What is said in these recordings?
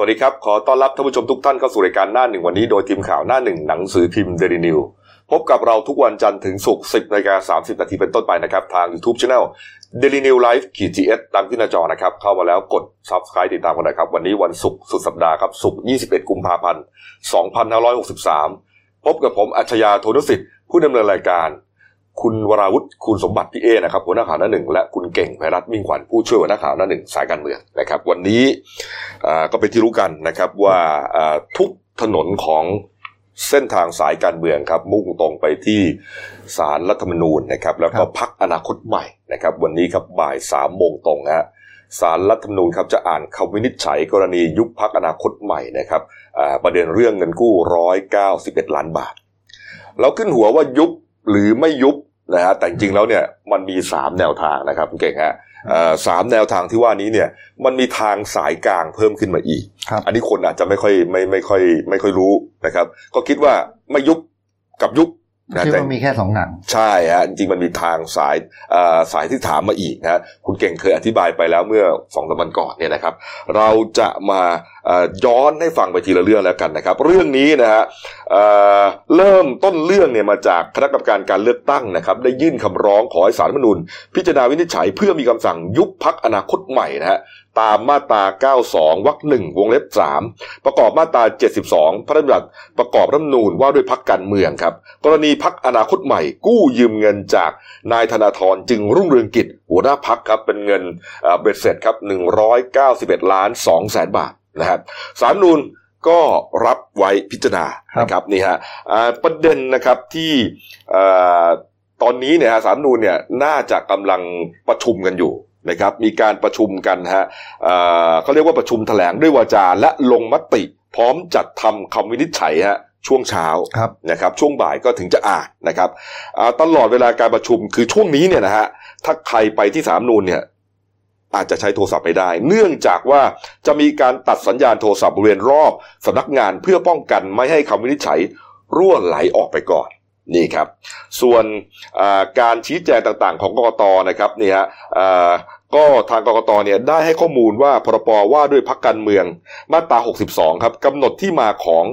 สวัสดีครับ ขอต้อนรับท่านผู้ชมทุกท่านเข้าสู่รายการหน้าหนึ่งวันนี้โดยทีมข่าวหน้าหนึ่งหนังสือพิมพ์เดลินิวส์พบกับเราทุกวันจันทร์ถึงศุกร์10นาฬิกา30 นาทีเป็นต้นไปนะครับ ทาง YouTube Channel Daily News Live ขีดจีเอสตามที่หน้าจอนะครับ เข้ามาแล้วกด Subscribe ติดตามกันนะครับ วันนี้วันศุกร์สุดสัปดาห์ครับศุกร์21 กุมภาพันธ์ 2563 พบกับผมอัจฉริยะโทนุสิทธิ์ผู้ดำเนินรายการ คุณวราวุฒิคุณสมบัติพี่เอนะครับหัวหน้าข่าวหน้าหนึ่งและคุณเก่งไพรัตน์มิ่งขวัญผู้ช่วยหัวหน้าข่าวหน้าหนึ่งสายการเมืองนะครับ วันนี้อ่าก็เป็นที่รู้กันนะครับว่าอ่าทุกถนนของเส้นทางสายการเมืองครับ มุ่งตรงไปที่ศาลรัฐธรรมนูญนะครับ แล้วก็ครับพักอนาคตใหม่นะครับ วันนี้ครับบ่ายสามโมงตรงฮะศาลรัฐธรรมนูญครับจะอ่านคำวินิจฉัยกรณียุบพักอนาคตใหม่นะครับอ่าประเด็นเรื่องเงินกู้ร้อยเก้าสิบเอ็ดล้านบาท เราขึ้นหัวว่ายุบหรือไม่ยุบ นะฮะแต่จริงๆแล้วเนี่ยมันมีสามแนวทางนะครับคุณเก่งฮะเอ่อสามแนวทางที่ว่านี้เนี่ยมันมีทางสายกลางเพิ่มขึ้นมาอีกครับอันนี้คนอาจจะไม่ค่อยไม่ไม่ค่อยไม่ค่อยรู้นะครับ ก็คิดว่าไม่ยุบกับยุบนะคิดแต่ว่ามีแค่สองหนัง ใช่ฮะจริงๆมันมีทางสายเอ่อสายที่ถามมาอีกนะฮะคุณเก่งเคยอธิบายไปแล้วเมื่อสองสามวันก่อนเนี่ยนะครับ เราจะมาเอ่อย้อนให้ฟังไปทีละเรื่องแล้วกันนะครับ เรื่องนี้นะฮะเเริ่มต้นเรื่องเนี่ยมาจากคณะกรรมการการเลือกตั้งนะครับ ได้ยื่นคำร้องขอให้ศารมนูญพิจารณาวินิจฉัยเพื่อมีคำสั่งยุบพักอนาคตใหม่นะฮะตามมาตรา 92 วรรคหนึ่งวงเล็บ 3 ประกอบมาตรา 72 พระราชบัญญัติประกอบรัฐมนูญว่าด้วยพักการเมืองครับ กรณีพักอนาคตใหม่ กู้ยืมเงินจากนายธนาธรจึงรุ่งเรืองกิจหัวหน้าพักครับเป็นเงินเอ่อเบ็ดเสร็จครับ 191 ล้าน2แสนบาท นะครับสารนูนก็รับไว้พิจารณาครับนะครับนี่ฮะอ่าประเด็นนะครับที่เอ่อตอนนี้เนี่ยฮะสารนูนเนี่ยน่าจะกำลังประชุมกันอยู่นะครับมีการประชุมกันฮะเอ่อเขาเรียกว่าประชุมแถลงด้วยวาจาและลงมติ พร้อมจัดทำคำวินิจฉัยฮะช่วงเช้าครับนะครับช่วงบ่ายก็ถึงจะอ่านนะครับอ่าตลอดเวลาการประชุมคือช่วงนี้เนี่ยนะฮะถ้าใครไปที่สามนูนเนี่ย อาจจะใช้โทรศัพท์ไม่ได้ เนื่องจากว่าจะมีการตัดสัญญาณโทรศัพท์บริเวณรอบสำนักงานเพื่อป้องกันไม่ให้คำวินิจฉัยรั่วไหลออกไปก่อนนี่ครับ ส่วนการชี้แจงต่างๆของกกตนะครับนี่ฮะ ก็ทางกกตเนี่ยได้ให้ข้อมูลว่าพรปว่าด้วยพักการเมืองมาตรา 62 ครับกำหนดที่มาของ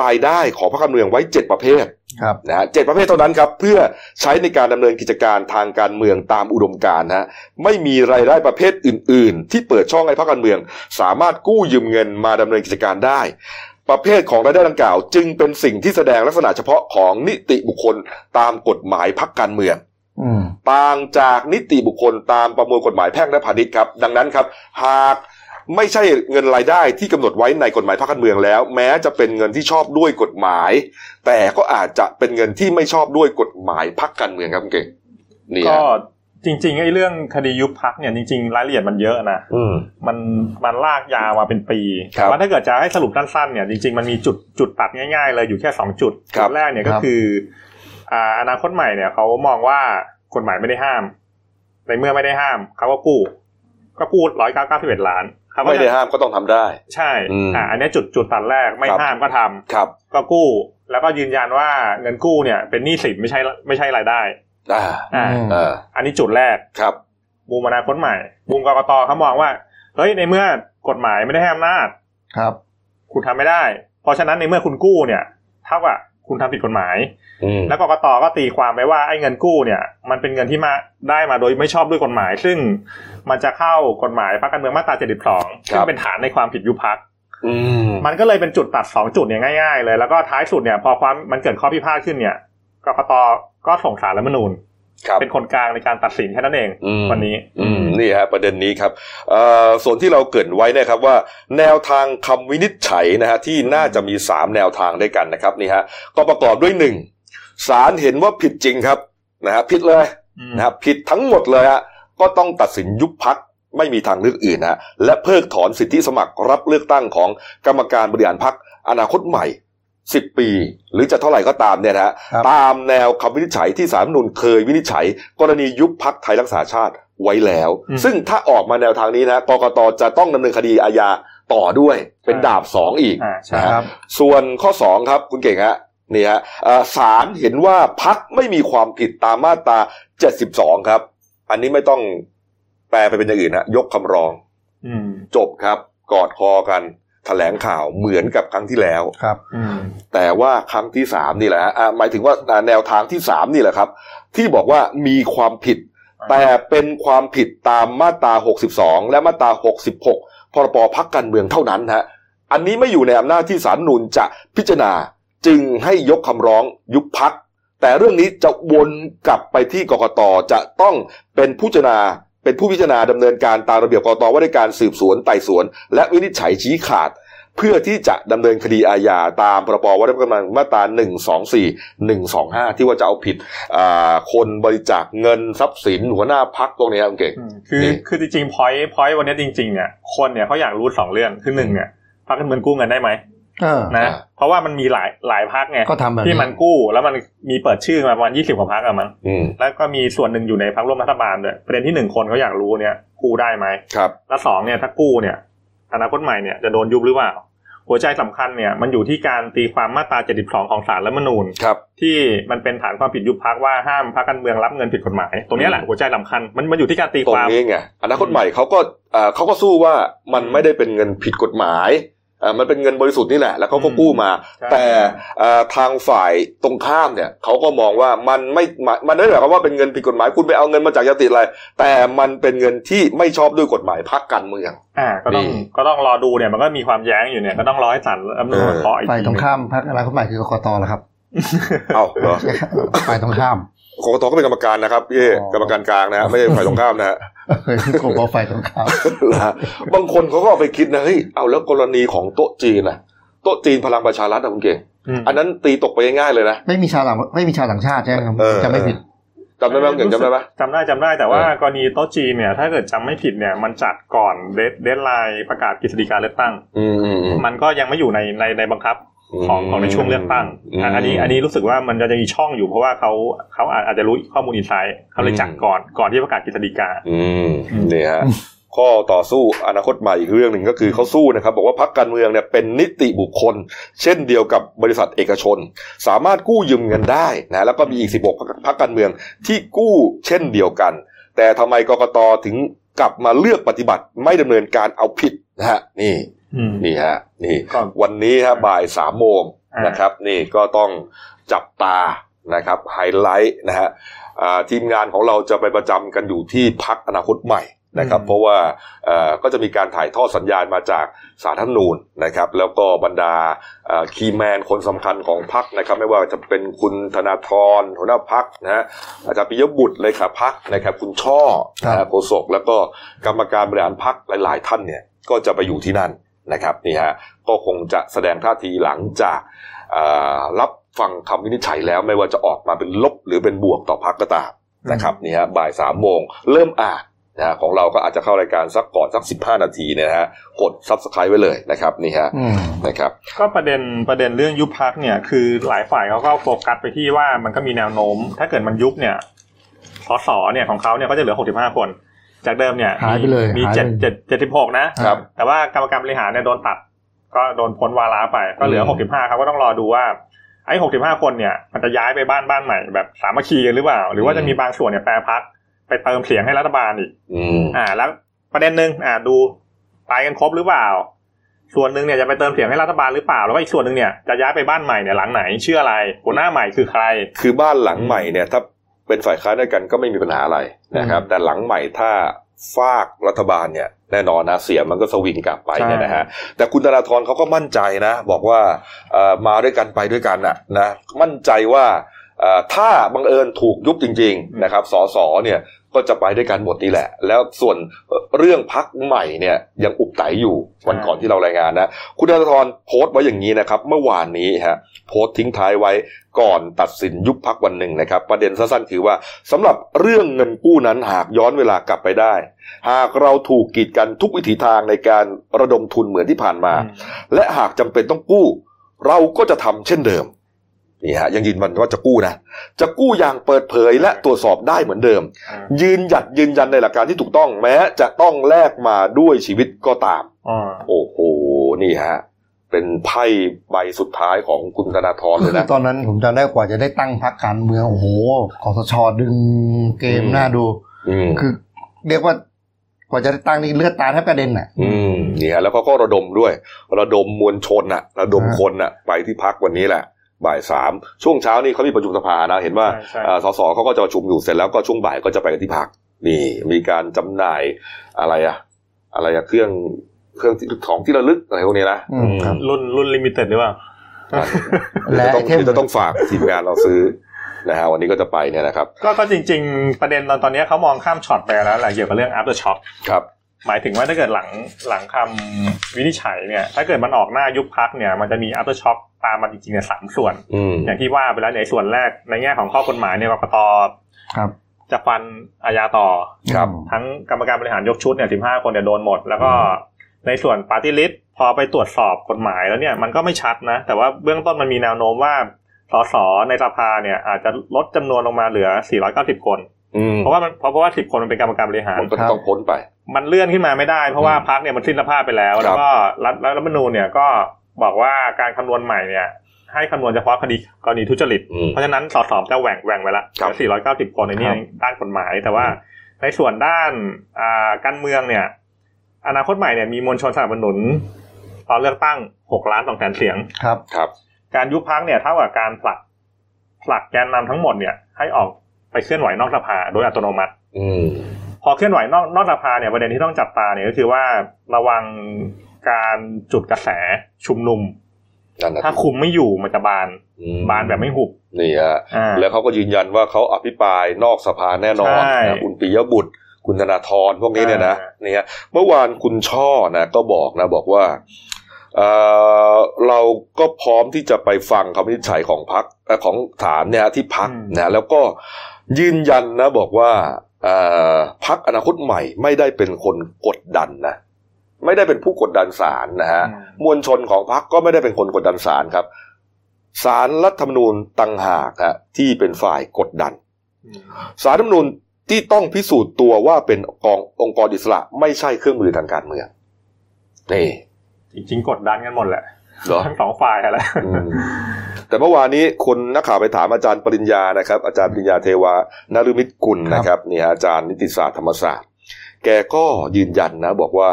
รายได้ของพรรคการเมืองไว้ 7 ประเภทครับนะฮะเจ็ดประเภทเท่านั้นครับ เพื่อใช้ในการดำเนินกิจการทางการเมืองตามอุดมการณ์นะฮะไม่มีรายได้ประเภทอื่น ๆ ที่เปิดช่องให้พรรคการเมือง สามารถกู้ยืมเงินมาดำเนินกิจการได้ ประเภทของรายได้ดังกล่าว จึงเป็นสิ่งที่แสดงลักษณะเฉพาะของนิติบุคคลตามกฎหมายพรรคการเมืองอืม ต่างจากนิติบุคคลตามประมวลกฎหมายแพ่งและพาณิชย์ครับ ดังนั้นครับ หากไม่ใช่เงินรายได้ที่กำหนดไว้ในกฎหมายพรรคการเมืองแล้ว แม้จะเป็นเงินที่ชอบด้วยกฎหมาย แต่ก็อาจจะเป็นเงินที่ไม่ชอบด้วยกฎหมายพรรคการเมืองครับคุณเก่งนี่ก็ฮะจริงๆไอ้เรื่องคดียุบพักเนี่ยจริงๆรายละเอียดมันเยอะนะอืมมันมันลากยาวมาเป็นปีครับแต่ว่าถ้าเกิดจะให้สรุปสั้นๆเนี่ยจริงๆมันมีจุดจุดตัดง่ายๆเลยอยู่แค่สองจุดครัจุบดแรกเนี่ยคก็รับคือ อ่าอนาคตใหม่เนี่ยเขามองว่ากฎหมายไม่ได้ห้าม ในเมื่อไม่ได้ห้ามเขาก็กู้ก็กู้ร้อยเก้าเก้าสิบเอ็ดล้านเขาก็ไม่ได้ห้ามก็ต้องทำได้ ใช่อืมอ่าอันนี้จุดจุดตัดแรกไม่ครับห้ามก็ทำครับ ก็กู้ แล้วก็ยืนยันว่าเงินกู้เนี่ย เป็นหนี้สินไม่ใช่ไม่ใช่รายได้อ่าอ่าอืมเอออันนี้จุดแรกครับมุมอนาคตใหม่มุมกกตเขามองว่าเฮ้ยในเมื่อกฎหมายไม่ได้ให้อำนาจครับ คุณทำไม่ได้ เพราะฉะนั้นในเมื่อคุณกู้เนี่ยเท่ากับ คุณทำผิดกฎหมายอืมแล้วกกตก็ตีความไปว่าไอ้เงินกู้เนี่ย มันเป็นเงินที่มาได้มาโดยไม่ชอบด้วยกฎหมาย ซึ่งมันจะเข้ากฎหมายพรรคการเมืองมาตรา72ซึ่งเป็นฐานในความผิดยุบพักอืมมันก็เลยเป็นจุดตัด2จุดเนี่ยง่ายๆเลย แล้วก็ท้ายสุดเนี่ย พอความมันเกิดข้อพิพาทขึ้นเนี่ยกกตก็ส่งสารรัฐธรรมนูญครับ เป็นคนกลางในการตัดสินแค่นั้นเองอืมวันนี้อืมนี่ฮะประเด็นนี้ครับเอ่อส่วนที่เราเกริดไว้นะครับว่า แนวทางคำวินิจฉัยนะฮะที่น่าจะมีสามแนวทางด้วยกันนะครับนี่ฮะก็ประกอบด้วยหนึ่งศาลเห็นว่าผิดจริงครับนะฮะผิดเลยนะครับผิดทั้งหมดเลยฮะก็ต้องตัดสินยุบพักไม่มีทางเลือกอื่นนะฮะและเพิกถอนสิทธิสมัครรับเลือกตั้งของกรรมการบริหารพักอนาคตใหม่ 10 ปี หรือจะเท่าไหร่ก็ตามเนี่ยนะฮะครับตามแนวคำวินิจฉัยที่สารรัฐธรรมนูญเคยวินิจฉัย กรณียุบพักไทยรักษาชาติไว้แล้วอืมซึ่งถ้าออกมาแนวทางนี้นะกกตจะต้องดำเนินคดีอาญาต่อด้วยเป็นดาบสองอีกอ่าใช่นะฮะครับส่วนข้อสองครับคุณเก่งฮะนี่ฮะเอ่อศาลเห็นว่าพักไม่มีความผิดตามมาตรา72ครับ อันนี้ไม่ต้องแปลไปเป็นอย่างอื่นฮะยกคำร้องอืมจบครับ กอดคอกัน แถลงข่าวเหมือนกับครั้งที่แล้วครับอืมแต่ว่าครั้งที่สามนี่แหละฮะอ่าหมายถึงว่าอ่าแนวทางที่สามนี่แหละครับ ที่บอกว่ามีความผิด แต่เป็นความผิดตามมาตรา 62 และมาตรา 66 พรบพักการเมืองเท่านั้นฮะอันนี้ไม่อยู่ในอำนาจที่ศาลรฐธรรมนูญจะพิจารณาจึงให้ยกคำร้องยุบพัก แต่เรื่องนี้จะวนกลับไปที่กกตจะต้องเป็นผู้พิจารณา เป็นผู้พิจารณาดำเนินการตามระเบียบกกตว่าด้วยการสืบสวนไต่สวน และวินิจฉัยชี้ขาด เพื่อที่จะดำเนินคดีอาญาตามพรบว่าด้วยการเมืองมาตรา124 125 ที่ว่าจะเอาผิดอ่าคนบริจาคเงินทรัพย์สินหัวหน้าพักตรงนี้ครับคุณเก่งอืมคือนี่คือจริงๆพอยพอยวันนี้จริงๆเนี่ยคนเนี่ยเขาอยากรู้สองเรื่องคือหนึ่งเนี่ยพักการเมืองกู้เงินได้ไหมเออ นะอ่าเพราะว่ามันมีหลายหลายพักไงก็ทำแบบที่นี้มันกู้แล้วมันมีเปิดชื่อมาประมาณยี่สิบกว่าพักอะมั้งอืมแล้วก็มีส่วนหนึ่งอยู่ในพักร่วมรัฐบาลด้วยประเด็นที่หนึ่งคนเขาอยากรู้เนี่ยกู้ได้ไหมครับและสองเนี่ยถ้ากู้เนี่ย อนาคตใหม่เนี่ยจะโดนยุบหรือเปล่าหัวใจสำคัญเนี่ยมันอยู่ที่การตีความมาตรา72ของศาลรัฐธรรมนูญครับ ที่มันเป็นฐานความผิดยุบพักว่าห้ามพักการเมืองรับเงินผิดกฎหมาย ตรงเนี้ยแหละอืมหัวใจสำคัญมันมันอยู่ที่การตีตรคงวามนี้ไงอนาคตใหม่เขาก็เอ่อเขาก็สู้ว่ามันไม่ได้เป็นเงินผิดกฎหมายเอ่อ มันเป็นเงินบริสุทธิ์นี่แหละ แล้วเขาก็อืมกู้มาใช่แต่เอ่อทางฝ่ายตรงข้ามเนี่ยเขาก็มองว่ามันไม่หมายมันไม่ได้หมายความว่าเป็นเงินผิดกฎหมายคุณไปเอาเงินมาจากยาติอะไร แต่มันเป็นเงินที่ไม่ชอบด้วยกฎหมายพักการเมืองอ่าก็ต้องนี่ก็ต้องรอดูเนี่ยมันก็มีความแย้งอยู่เนี่ยก็ต้องรอให้ศาลรัฐธรรมนูญเออเคาะอีกฝ่ายทีตรงข้ามพรรคอนาคตใหม่คือกกตเหรอครับ เอาเหรอฝ่ายตรงข้าม กกตก็เป็นกรรมการนะครับพี่เอ๊อ๋อกรรมการกลางนะฮะไม่ใช่ฝ่ายตรงข้ามนะฮะเฮ้ยกบฝ่ายตรงข้ามนะฮะบางคนเขาก็เอาไปคิดนะเฮ้ยเอาแล้วกรณีของโต๊ะจีนนะโต๊ะจีนพลังประชารัฐนะคุณเก่งมอันนั้นตีตกไปง่ายๆเลยนะไม่มีชาวต่างไม่มีชาวต่างชาติใช่ไหมครับเออจะไม่ผิดจำได้ไหมคุณเก่งจำได้ไหมจำได้จำได้แต่ว่าเออกรณีโต๊ะจีนเนี่ย ถ้าเกิดจำไม่ผิดเนี่ยมันจัดก่อนเดดเดดไลน์ประกาศกฤษฎีกาเลือกตั้งอืมอืมอืมมันก็ยังไม่อยู่ในในในบังคับ ของของในช่วงเลือกตั้งอืมอันนี้อันนี้รู้สึกว่ามันจะมีช่องอยู่เพราะว่าเขาเขาอาจอาจจะรู้ข้อมูลอินไซต์เขาเลยจัดก่อนก่อนที่ประกาศกฤษฎีกาอืมอืมนี่ฮะข้อต่อสู้อนาคตใหม่อีกเรื่องหนึ่งก็คือเขาสู้นะครับ บอกว่าพรรคการเมืองเนี่ยเป็นนิติบุคคล เช่นเดียวกับบริษัทเอกชน สามารถกู้ยืมเงินได้นะแล้วก็มีอีก 16พรรคการเมืองที่กู้เช่นเดียวกัน แต่ทำไมกกตถึงกลับมาเลือกปฏิบัติไม่ดำเนินการเอาผิดนะฮะนี่อืม นี่ฮะนี่ก็วันนี้ฮะบ่ายสามโมงอ่านนะครับ นี่ก็ต้องจับตานะครับไฮไลท์นะฮะอ่าทีมงานของเราจะไปประจำกันอยู่ที่พรรคอนาคตใหม่นะครับเพราะว่าเอ่อก็จะมีการถ่ายทอดสัญญาณมาจากศาลรัฐธรรมนูญนะครับ แล้วก็บรรดา key man คนสำคัญของพรรคนะครับ ไม่ว่าจะเป็นคุณธนาธรหัวหน้าพรรคนะฮะอาจารย์ปิยบุตรเลยครับพักนะครับ คุณช่อนะฮะโฆษกแล้วก็กรรมการบริหารพรรคหลาย ๆ ท่านเนี่ยก็จะไปอยู่ที่นั่น นะครับนี่ฮะก็คงจะแสดงท่าทีหลังจากเอ่อรับฟังคำวินิจฉัยแล้วไม่ว่าจะออกมาเป็นลบหรือเป็นบวกต่อพรรคก็ตามนะครับนี่ฮะบ่ายสามโมงเริ่มอ่านนะฮะของเราก็อาจจะเข้ารายการสักก่อนสักสิบห้านาทีเนี่ยนะฮะกด subscribe ไว้เลยนะครับนี่ฮะอืมนะครับ ก็ประเด็นประเด็นเรื่องยุบพรรคเนี่ยคือหลายฝ่ายเขาก็โฟกัสไปที่ว่ามันก็มีแนวโน้ม ถ้าเกิดมันยุบเนี่ยสสเนี่ยของเขาเนี่ยก็จะเหลือ65คน จากเดิมเนี่ยหายไปเลยมีหายไปเจ็ดเจ็ดเจ็ดสิบหกนะครับแต่ว่ากรรมการบริหารเนี่ยโดนตัด ก็โดนพ้นวาระไปก็เหลืออืม65เขาก็ต้องรอดูว่าไอ้65คนเนี่ยมันจะย้ายไปบ้านบ้านใหม่แบบสามัคคีกันหรือเปล่า หรือว่าจะมีบางส่วนเนี่ยแปรพักไปเติมเสียงให้รัฐบาลอีกอืมอ่า แล้วประเด็นหนึ่งอ่าดูไปกันครบหรือเปล่า ส่วนหนึ่งเนี่ยจะไปเติมเสียงให้รัฐบาลหรือเปล่า แล้วก็อีกส่วนหนึ่งเนี่ยจะย้ายไปบ้านใหม่เนี่ยหลังไหนชื่ออะไรหัวหน้าใหม่คือใคร คือบ้านหลังใหม่เนี่ยถ้า เป็นฝ่ายค้านด้วยกันก็ไม่มีปัญหาอะไรนะครับ แต่หลังใหม่ถ้าฝากรัฐบาลเนี่ยแน่นอนนะเสียงมันก็สวิงกลับไปเนี่ยนะฮะแต่คุณธนาธรเขาก็มั่นใจนะ บอกว่าเอ่อมาด้วยกันไปด้วยกันน่ะนะมั่นใจว่าเอ่อถ้าบังเอิญถูกยุบจริง ๆ นะครับสสเนี่ย ก็จะไปด้วยกันหมดนี่แหละ แล้วส่วนเรื่องพักใหม่เนี่ยยังอุบไตอยู่วันก่อนที่เรารายงานนะ คุณธนาธรโพสต์ไว้อย่างนี้นะครับ เมื่อวานนี้ฮะโพสต์ทิ้งท้ายไว้ก่อนตัดสินยุบพักวันหนึ่งนะครับ ประเด็นสั้นๆคือว่าสำหรับเรื่องเงินกู้นั้นหากย้อนเวลากลับไปได้ หากเราถูกกีดกันทุกวิถีทางในการระดมทุนเหมือนที่ผ่านมา และหากจำเป็นต้องกู้ เราก็จะทำเช่นเดิม นี่ฮะยังยืนยันว่าจะกู้นะจะกู้อย่างเปิดเผยและตรวจสอบได้เหมือนเดิมอ่ายืนหยัดยืนยันในหลักการที่ถูกต้องแม้ จะต้องแลกมาด้วยชีวิตก็ตามอ่าโอ้โหนี่ฮะเป็นไพ่ใบสุดท้ายของคุณธนาธรเลยคือนะตอนนั้นผมจำได้กว่าจะได้ตั้งพรรคการเมืองโอ้โหคอสชดึงเกมอืมหน้าดูอืมคือเรียกว่ากว่าจะได้ตั้งนี่เลือดตาแทบกระเด็นอะ อืมเนี่ยแล้วเขาก็ระดมด้วย ระดมมวลชนอะระดมฮะคนอะไปที่พักวันนี้แหละ บ่ายสามช่วงเช้านี่เขามีประชุมสภานะเห็นว่าใช่ใช่อ่าสสเขาก็จะประชุมอยู่เสร็จแล้วก็ช่วงบ่ายก็จะไปกันที่พักนี่มีการจำหน่ายอะไรอะอะไรอะเครื่องเครื่องที่ของที่ระลึกอะไรพวกนี้นะอืมครับรุ่นรุ่น limited หรือเปล่าเดี๋ยวจะต้อง rare item เดี๋ยวจะต้องฝากทีมงานเราซื้อนะฮะวันนี้ก็จะไปเนี่ยนะครับก็ก็จริง ๆ ประเด็นตอนตอนนี้เขามองข้ามช็อตไปแล้วแหละเกี่ยวกับเรื่อง after shock ครับ หมายถึงว่าถ้าเกิดหลังหลังคำวินิจฉัยเนี่ย ถ้าเกิดมันออกมายุบพรรคเนี่ย มันจะมี after shock ตามมาจริงๆเนี่ยสามส่วนอืมอย่างที่ว่าไปแล้วในส่วนแรกในแง่ของข้อกฎหมายเนี่ยกกตครับจะฟันอาญาต่อครับทั้งกรรมการบริหารยกชุดเนี่ยสิบห้าคนเนี่ยโดนหมด แล้วก็ในส่วนปาร์ตี้ลิสพอไปตรวจสอบกฎหมายแล้วเนี่ยมันก็ไม่ชัดนะ แต่ว่าเบื้องต้นมันมีแนวโน้มว่าสสในสภาเนี่ยอาจจะลดจำนวนลงมาเหลือ 490 คนอืมเพราะว่ามันเพราะเพราะว่า 10 คนมันเป็นกรรมการบริหารมันก็ต้องพ้นไป มันเลื่อนขึ้นมาไม่ได้เพราะว่าอืมพักเนี่ยมันสิ้นสภาพไปแล้วครับแล้วก็รัฐรัฐธรรมนูญเนี่ยก็บอกว่าการคำนวณใหม่เนี่ย ให้คำนวณเฉพาะคดีกรณีทุจริตอืมเพราะฉะนั้นสสจะแหว่งแหว่งไปละครับเหลือ490 คนในนี้ครับด้านกฎหมายแต่ว่าในส่วนด้านอ่าการเมืองเนี่ย อนาคตใหม่เนี่ยมีมวลชนสนับสนุน ตอนเลือกตั้ง 6 ล้าน2แสนเสียงครับครับ การยุบพักเนี่ยเท่ากับการผลักผลักแกนนำทั้งหมดเนี่ย ให้ออกไปเคลื่อนไหวนอกสภาโดยอัตโนมัติ อืมพ อเคลื่อนไหวนอกนอกสภาเนี่ยประเด็นที่ต้องจับตาเนี่ยก็คือว่าระวังการจุดกระแสชุมนุมนั่นนะถ้าคุมไม่อยู่มันจะบานอืมบานแบบไม่หุบนี่ฮะอ่าแล้วเขาก็ยืนยันว่าเขาอภิปรายนอกสภาแน่นอนใช่นะคุณปิยบุตร คุณธนาธรพวกนี้เนี่ยนะอ่าเนี่ยเมื่อวานคุณช่อนะก็บอกนะบอกว่าเอ่อเราก็พร้อมที่จะไปฟังคำวินิจฉัยของพักของฐานเนี่ยที่พักนะแล้วก็ยืนยันนะบอกว่าเอ่อ พักอนาคตใหม่ไม่ได้เป็นคนกดดันนะไม่ได้เป็นผู้กดดันศาลนะฮะมวลชนของพรรคก็ไม่ได้เป็นคนกดดันศาลครับศาลรัฐธรรมนูญตังหากฮะที่เป็นฝ่ายกดดันอืมศาลรัฐธรรมนูญที่ต้องพิสูจน์ตัวว่าเป็นกององค์กรอิสระไม่ใช่เครื่องมือทางการเมืองนี่จริงๆ กดดันกันหมดแหละเหรอ ทั้งสองฝ่ายแหละอืมแต่เมื่อวานนี้คนนักข่าวไปถามอาจารย์ปริญญานะครับ อาจารย์ปริญญาเทวานฤมิตกุลนะครับนี่ฮะอาจารย์นิติศาสตร์ธรรมศาสตร์ แกก็ยืนยันนะ บอกว่า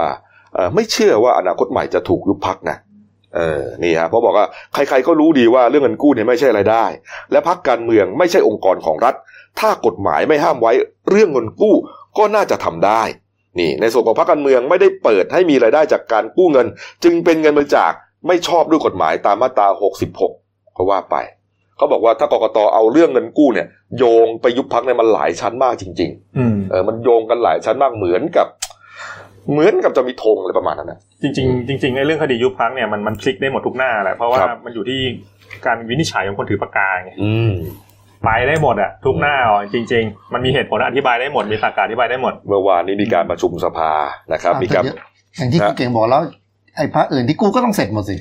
เอ่อไม่เชื่อว่าอนาคตใหม่จะถูกยุบพักนะเออนี่ฮะเพราะบอกว่าใครๆก็รู้ดีว่าเรื่องเงินกู้เนี่ยไม่ใช่ไรายได้ และพักการเมืองไม่ใช่องค์กรของรัฐ ถ้ากฎหมายไม่ห้ามไว้เรื่องเงินกู้ก็น่าจะทำได้นี่ในส่วนของพรรคการเมืองไม่ได้เปิดให้มีรายได้จากการกู้เงิน จึงเป็นเงินบริจาค ไม่ชอบด้วยกฎหมายตามมาตรา66 ก็ว่าไป เขาบอกว่าถ้ากกตเอาเรื่องเงินกู้เนี่ย โยงไปยุบพักเนี่ยมันหลายชั้นมากจริงอืมๆเออมันโยงกันหลายชั้นมากเหมือนกับ เหมือนกับจะมีธงอะไรประมาณนั้นนะจริง ๆ จริงๆไอ้เรื่องคดียุบพักเนี่ยมันมันพลิกได้หมดทุกหน้าแหละเพราะว่าครับมันอยู่ที่การวินิจฉัยของคนถือปากกาไงอืมไปได้หมดอะทุกหน้าอะจริง ๆ มันมีเหตุผลอธิบายได้หมดมีตรรกะอธิบายได้หมด เมื่อวานนี้มีการประชุมสภานะครับ มีการอย่างที่ฮะคุณเก่งบอกแล้ว ไอ้พระอื่นที่กู้ก็ต้องเสร็จหมดสิ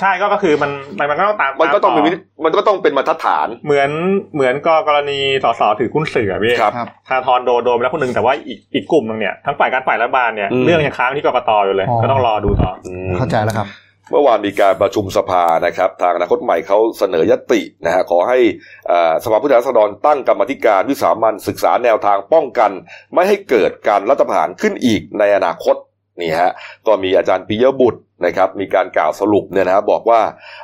ใช่ก็ก็คือมันมันมันก็ต้องตามมันก็ต้องเป็นตามวิธีมันก็ต้องเป็นมาตรฐาน เหมือนเหมือนก็กรณีสสถือหุ้นสื่ออะพี่ครับครับธาธรโดนโดนไปแล้วคนหนึ่งแต่ว่าอีกอีกกลุ่มหนึงเนี่ยทั้งฝ่ายการฝ่ายรัฐบาลเนี่ยอืม เรื่องยังค้างที่กกตอยู่เลย อ๋อ ก็ต้องรอดูต่อ อืม เข้าใจแล้วครับ เมื่อวานมีการประชุมสภานะครับ ทางอนาคตใหม่เขาเสนอยตินะฮะขอให้อ่าสภาผู้แทนราษฎรตั้งกรรมธิการวิสามันศึกษาแนวทางป้องกัน ไม่ให้เกิดการรัฐประหารขึ้นอีกในอนาคต นี่ฮะก็มีอาจารย์ปิยบุตรนะครับมีการกล่าวสรุปเนี่ยนะบอกว่า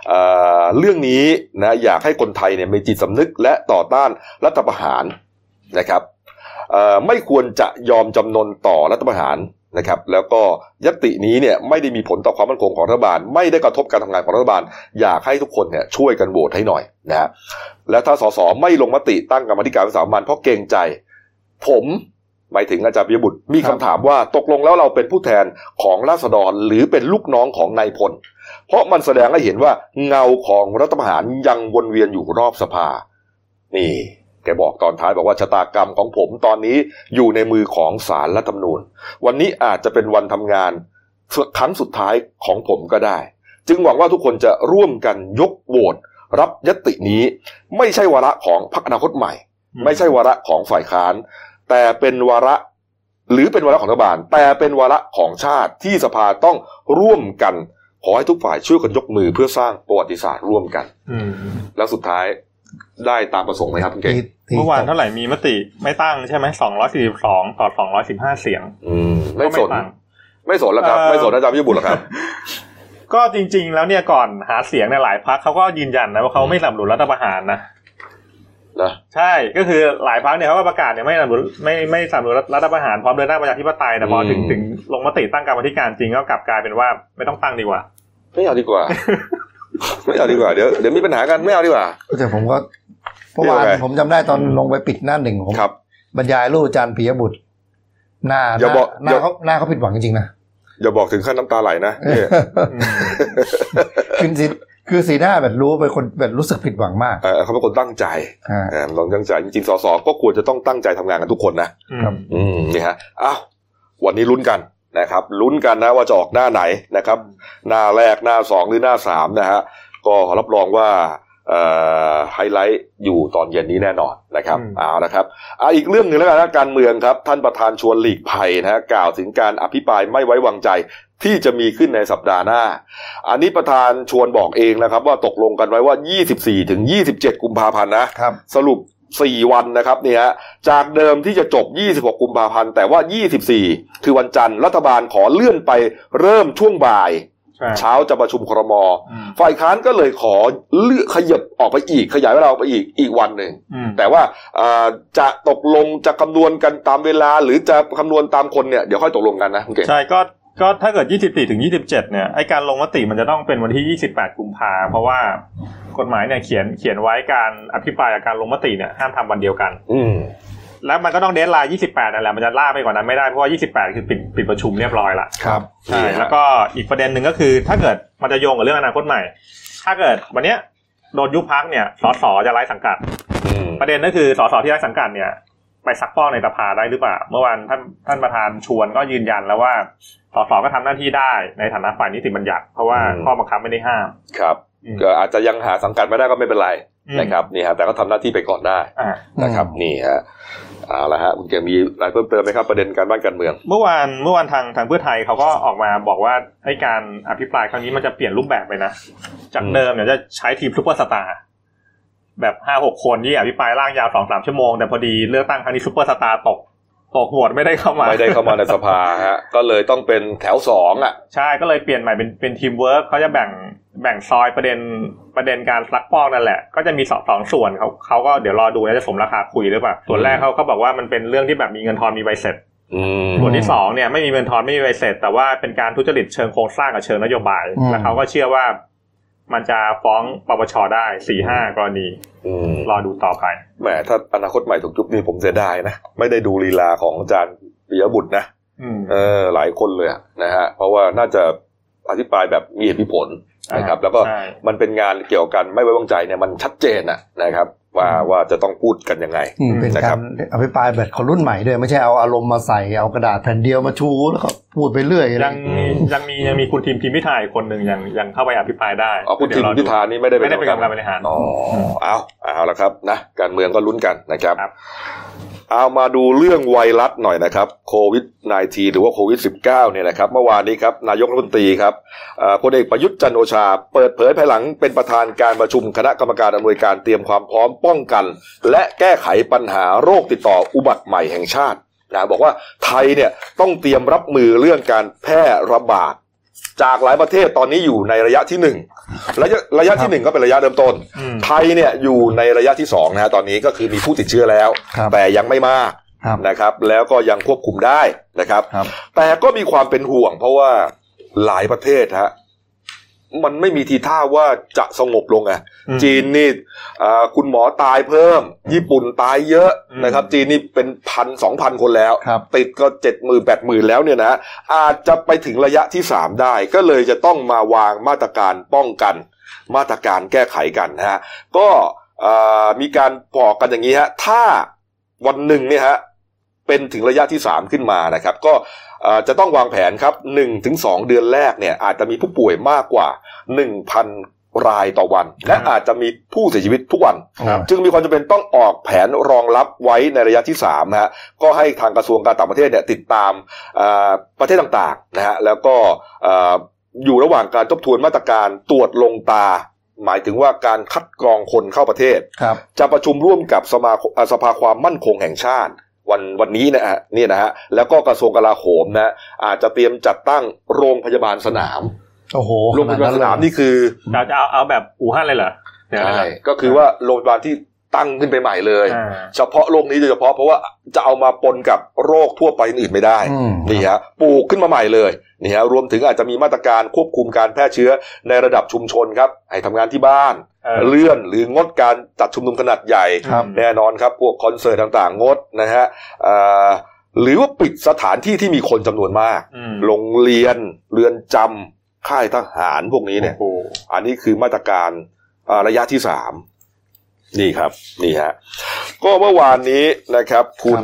เอ่อเรื่องนี้นะอยากให้คนไทยเนี่ยมีจิตสำนึกและต่อต้านรัฐประหารนะครับไม่ควรจะยอมจำนนต่อรัฐประหารนะครับแล้วก็ยตินี้เนี่ยไม่ได้มีผลต่อความมั่นคงของรัฐบาล ไม่ได้กระทบการทำงานของรัฐบาล อยากให้ทุกคนเนี่ยช่วยกันโหวตให้หน่อยนะฮะและถ้าสสไม่ลงมติตั้งกรรมธิการวิสามันเพราะเกรงใจ ผม หมายถึงอาจารย์ปิยบุตรมีครัคำถามว่าตกลงแล้วเราเป็นผู้แทนของราษฎรหรือเป็นลูกน้องของนายพล เพราะมันแสดงให้เห็นว่าเงาของรัฐประหารยังวนเวียนอยู่รอบสภา นี่แกบอกตอนท้ายบอกว่าชะตากรรมของผมตอนนี้อยู่ในมือของสารรัฐธรรมนูญ วันนี้อาจจะเป็นวันทำงานครั้งสุดท้ายของผมก็ได้ จึงหวังว่าทุกคนจะร่วมกันยกโหวตรับยตินี้ ไม่ใช่วาระของพรรคอนาคตใหม่ ไม่ใช่วาระของฝ่ายค้าน แต่เป็นวาระหรือเป็นวาระของรัฐบาล แต่เป็นวาระของชาติที่สภาต้องร่วมกัน ขอให้ทุกฝ่ายช่วยกันยกมือเพื่อสร้างประวัติศาสตร์ร่วมกันอืมแล้วสุดท้ายได้ตามประสงค์ไหมครับคุณเก่งที่ที่เมื่อวานเท่าไหร่มีมติไม่ตั้งใช่ไหมสองร้อยสี่สิบสองต่อสองร้อยสิบห้าเสียงอืมไม่สนก็ตั้งไม่สนแล้วครับเอ่อไม่สนอาจารย์พิบุตรหรอกครับ ก็จริง ๆ แล้วเนี่ยก่อนหาเสียงในยหลายพักเขาก็ยืนยันนะว่าเขาไม่สนับสนุนรัฐประหารนะ นะใช่ก็คือหลายพักเนี่ยเขาก็ประกาศเนี่ยไม่สนับสนุนไม่ไม่สนับสนุนรัฐประหารพร้อมเดินหน้าประชาธิปไตยแต่พอถึงถึงลงมติตั้งกรรมาธิการจริงก็กลับกลายเป็นว่าไม่ต้องตั้งดีกว่า ไม่เอาดีกว่า ไม่เอาดีกว่าเดี๋ยวเดี๋ยวมีปัญหากันไม่เอาดีกว่าแต่ผมก็เมื่อวานเรียกว่าไงผมจำได้ตอนลงไปปิดหน้าหนึ่งผมครับบรรยายรูปอาจารย์ปิยบุตรหน้าอย่าบอกหน้าอย่าเขาหน้าเขาผิดหวังจริงๆนะอย่าบอกถึงขั้นน้ำตาไหลนะเนี่ยอืมคือสี คือสีหน้าแบบรู้เป็นคนแบบรู้สึกผิดหวังมากเออเขาเป็นคนตั้งใจอ่าเออลองตั้งใจจริงๆสสก็ควรจะต้องตั้งใจทำงานกันทุกคนนะครับอืมนี่ฮะอ้าววันนี้ลุ้นกันนะครับลุ้นกันนะว่าจะออกหน้าไหนนะครับ หน้าแรกหน้าสองหรือหน้าสามนะฮะก็รับรองว่าเอ่อ ไฮไลท์อยู่ตอนเย็นนี้แน่นอนนะครับอืมเอาละครับอะอีกเรื่องหนึ่งแล้วกันนะการเมืองครับ ท่านประธานชวนหลีกภัยนะฮะกล่าวถึงการอภิปรายไม่ไว้วางใจที่จะมีขึ้นในสัปดาห์หน้า อันนี้ประธานชวนบอกเองนะครับ ว่าตกลงกันไว้ว่า 24 ถึง 27 กุมภาพันธ์นะครับสรุป 4 วันนะครับเนี่ยฮะจากเดิมที่จะจบ 26 กุมภาพันธ์แต่ว่า 24 คือวันจันทร์รัฐบาลขอเลื่อนไปเริ่มช่วงบ่ายใช่ เช้าจะประชุมครมอืมฝ่ายค้านก็เลยขอเลื่อนขยับออกไปอีก ขยายเวลาออกไปอีกอีกวันหนึ่งอืมแต่ว่าอ่าจะตกลงจะคำนวณกันตามเวลา หรือจะคำนวณตามคนเนี่ยเดี๋ยวค่อยตกลงกันนะคุณเก่งใช่ก็ก็ถ้าเกิด 24 ถึง 27 เนี่ย ไอการลงมติมันจะต้องเป็นวันที่ 28 กุมภาเพราะว่ากฎหมายเนี่ยเขียนเขียนไว้การอภิปรายกับการลงมติเนี่ยห้ามทำวันเดียวกัน อืม แล้วมันก็ต้องเดทไลน์28นั่นแหละมันจะล่าไปกว่านั้นไม่ได้เพราะว่า 28 คือปิดปิดประชุมเรียบร้อยละครับใช่แล้วก็อีกประเด็นหนึ่งก็คือ ถ้าเกิดมันจะโยงกับเรื่องอนาคตใหม่ ถ้าเกิดวันเนี้ยโดนยุบพักเนี่ยสสจะไร้สังกัดอืมประเด็นก็คือสสที่ไร้สังกัดเนี่ย ไปซักฟอกในสภาได้หรือเปล่า เมื่อวานท่านท่านประธานชวนก็ยืนยันแล้วว่าสสก็ทำหน้าที่ได้ในฐานะฝ่ายนิติบัญญัติเพราะว่าข้อบังคับไม่ได้ห้ามครับอืมก็อาจจะยังหาสังกัดไม่ได้ก็ไม่เป็นไรอืมนะครับนี่ฮะแต่ก็ทำหน้าที่ไปก่อนได้อ่านะครับนี่ฮะ เอาละฮะคุณเก่งมีอะไรเพิ่มเติมไหมครับประเด็นการบ้านการเมือง เมื่อวานเมื่อวานทางทางเพื่อไทยเขาก็ออกมาบอกว่าไอ้การอภิปรายครั้งนี้มันจะเปลี่ยนรูปแบบไปนะ จากอืมเดิมเนี่ยจะใช้ทีมซุปเปอร์สตาร์แบบห้าหกคนที่อภิปรายลากยาวสองสามชั่วโมง แต่พอดีเลือกตั้งครั้งนี้ซุปเปอร์สตาร์ตกตกโหวตไม่ได้เข้ามา ไม่ได้เข้ามาในสภาฮะก็เลยต้องเป็นแถวสองอะ ใช่ก็เลยเปลี่ยนใหม่เป็นเป็นทีมเวิร์กเขาจะแบ่ง แบ่งซอยประเด็นประเด็นการซักฟอกนั่นแหละ ก็จะมีสองสองส่วนเขาเขาก็เดี๋ยวรอดูนะจะสมราคาคุยหรือเปล่าส่วนแรกเขาก็บอกว่ามันเป็นเรื่องที่แบบมีเงินทอนมีใบเสร็จอืมส่วนที่สองเนี่ยไม่มีเงินทอนไม่มีใบเสร็จ แต่ว่าเป็นการทุจริตเชิงโครงสร้างกับเชิงนโยบายอืมแล้วเขาก็เชื่อว่ามันจะฟ้องปปชได้สี่ห้ากรณีอืมรอดูต่อไปแหมถ้าอนาคตใหม่ถูกยุบนี่ผมเสียดายนะ ไม่ได้ดูลีลาของอาจารย์ปิยบุตรนะอืมเออหลายคนเลยอะนะฮะเพราะว่าน่าจะอธิบายแบบมีเหตุมีผล นะครับแล้วก็ใช่มันเป็นงานเกี่ยวกันไม่ไว้วางใจเนี่ยมันชัดเจนอะนะครับว่าว่าจะต้องพูดกันยังไงอืมเป็นนะครักาบรอภิปรายแบบคนรุ่นใหม่ด้วยไม่ใช่เอาอารมณ์มาใส่เอากระดาษแผ่นเดียวมาชูแล้วก็พูดไปเรื่อยอะไรยังมียังมียังมีคุณทีมทีมพิธาอีกคนหนึ่งยังยังเข้าไปอภิปรายได้อ๋อคุณทิมเดี๋ยวรอดูพิธานี่ไม่ได้เป็นไม่ได้เป็นกรรมการบริหารอ๋อเอาเอาละครับนะการเมืองก็ลุ้นกันนะครับครับ เอามาดูเรื่องไวรัสหน่อยนะครับโควิด -19 หรือว่าโควิด -19 เนี่ยนะครับเมื่อวานนี้ครับนายกรัฐมนตรีครับพลเอกประยุทธ์จันโอชา เปิดเผยภายหลังเป็นประธานการประชุมคณะกรรมการอำนวยการเตรียมความพร้อมป้องกัน และแก้ไขปัญหาโรคติดต่ออุบัติใหม่แห่งชาตินะบอกว่าไทยเนี่ยต้องเตรียมรับมือเรื่องการแพร่ระบาด จากหลายประเทศตอนนี้อยู่ในระยะที่หนึ่งระยะระยะที่หนึ่งก็เป็นระยะเริ่มต้นอืมไทยเนี่ยอยู่ในระยะที่สองนะฮะตอนนี้ก็คือมีผู้ติดเชื้อแล้ว ครับแต่ยังไม่มากครับนะครับ แล้วก็ยังควบคุมได้นะครับ ครับ แต่ก็มีความเป็นห่วง เพราะว่าหลายประเทศฮะ มันไม่มีทีท่าว่าจะสงบลงอะอืมจีนนี่อ่าคุณหมอตายเพิ่ม ญี่ปุ่นตายเยอะอืมนะครับ จีนนี่เป็นพันสองพันคนแล้วครับติดก็เจ็ดหมื่นแปดหมื่นแล้วเนี่ยนะ อาจจะไปถึงระยะที่สามได้ ก็เลยจะต้องมาวางมาตรการป้องกัน มาตรการแก้ไขกันนะฮะก็เอ่อมีการบอกกันอย่างนี้ฮะถ้าวันหนึ่งเนี่ยฮะเป็นถึงระยะที่สามขึ้นมานะครับ ก็เอ่อ จะต้องวางแผนครับหนึ่งถึงสองเดือนแรกเนี่ยอาจจะมีผู้ป่วยมากกว่าหนึ่งพันรายต่อวัน และอาจจะมีผู้เสียชีวิตทุกวันครับจึงมีความจำเป็นต้องออกแผนรองรับไว้ในระยะที่สามนะฮะก็ให้ทางกระทรวงการต่างประเทศเนี่ยติดตามอ่าประเทศต่างๆนะฮะแล้วก็อ่าอยู่ระหว่างการทบทวนมาตรการตรวจลงตาหมายถึงว่าการคัดกรองคนเข้าประเทศครับจะประชุมร่วมกับสมาคมอ่าสภาความมั่นคงแห่งชาติ วันวันนี้นะฮะนี่นะฮะแล้วก็กระทรวงกลาโหมนะอาจจะเตรียมจัดตั้งโรงพยาบาลสนามโอ้โหโรงพยาบาลสนามนี่คือเราจะเอาเอาแบบอู่ฮั่นเลยเหรอเดี๋ยวนะใช่ก็คือว่าโรงพยาบาลที่ ตั้งขึ้นไปใหม่เลยอ่าเฉพาะโรคนี้โดยเฉพาะเพราะว่าจะเอามาปนกับโรคทั่วไปอื่นไม่ได้อืมนี่ฮะปลูกขึ้นมาใหม่เลยนี่ฮะรวมถึงอาจจะมีมาตรการควบคุมการแพร่เชื้อในระดับชุมชนครับให้ทำงานที่บ้านเออเลื่อนหรืองดการจัดชุมนุมขนาดใหญ่ครับแน่นอนครับพวกคอนเสิร์ตต่างๆ งดนะฮะเอ่อหรือว่าปิดสถานที่ที่มีคนจำนวนมากอืมโรงเรียนเรือนจำค่ายทหารพวกนี้เนี่ยโอ้โหอันนี้คือมาตรการอ่าระยะที่สาม นี่ครับนี่ฮะก็เมื่อวานนี้นะครับ คุณ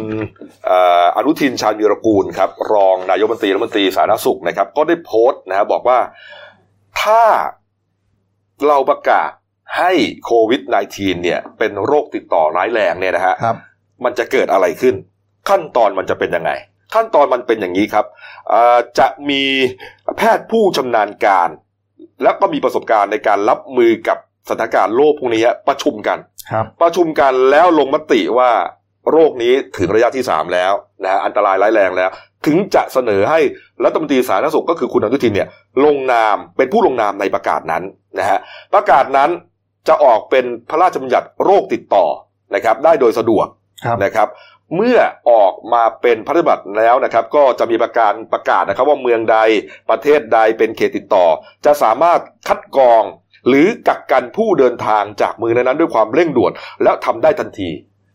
เอ่ออนุทินชาญวีรกูลครับ รองนายกรัฐมนตรีรัฐมนตรีสาธารณสุขนะครับ ก็ได้โพสต์นะฮะบอกว่าถ้าเราประกาศให้โควิด -19 เนี่ย เป็นโรคติดต่อร้ายแรงเนี่ยนะฮะครับมันจะเกิดอะไรขึ้น ขั้นตอนมันจะเป็นยังไง ขั้นตอนมันเป็นอย่างนี้ครับเอ่อจะมีแพทย์ผู้ชำนาญการ แล้วก็มีประสบการณ์ในการรับมือกับ สถานการณ์โรคพวกนี้ประชุมกันครับประชุมกันแล้วลงมติว่าโรคนี้ถึงระยะที่สามแล้วนะฮะอันตรายร้ายแรงแล้ว ถึงจะเสนอให้รัฐมนตรีสาธารณสุขก็คือคุณอนุทินเนี่ย ลงนามเป็นผู้ลงนามในประกาศนั้นนะฮะประกาศนั้นจะออกเป็นพระราชบัญญัติโรคติดต่อนะครับ ได้โดยสะดวกครับนะครับ เมื่อออกมาเป็นพระราชบัญญัติแล้วนะครับ ก็จะมีประการประกาศนะครับ ว่าเมืองใดประเทศใดเป็นเขตติดต่อ จะสามารถคัดกรอง หรือกักกันผู้เดินทางจากเมืองนั้นๆด้วยความเร่งด่วน แล้วทำได้ทันที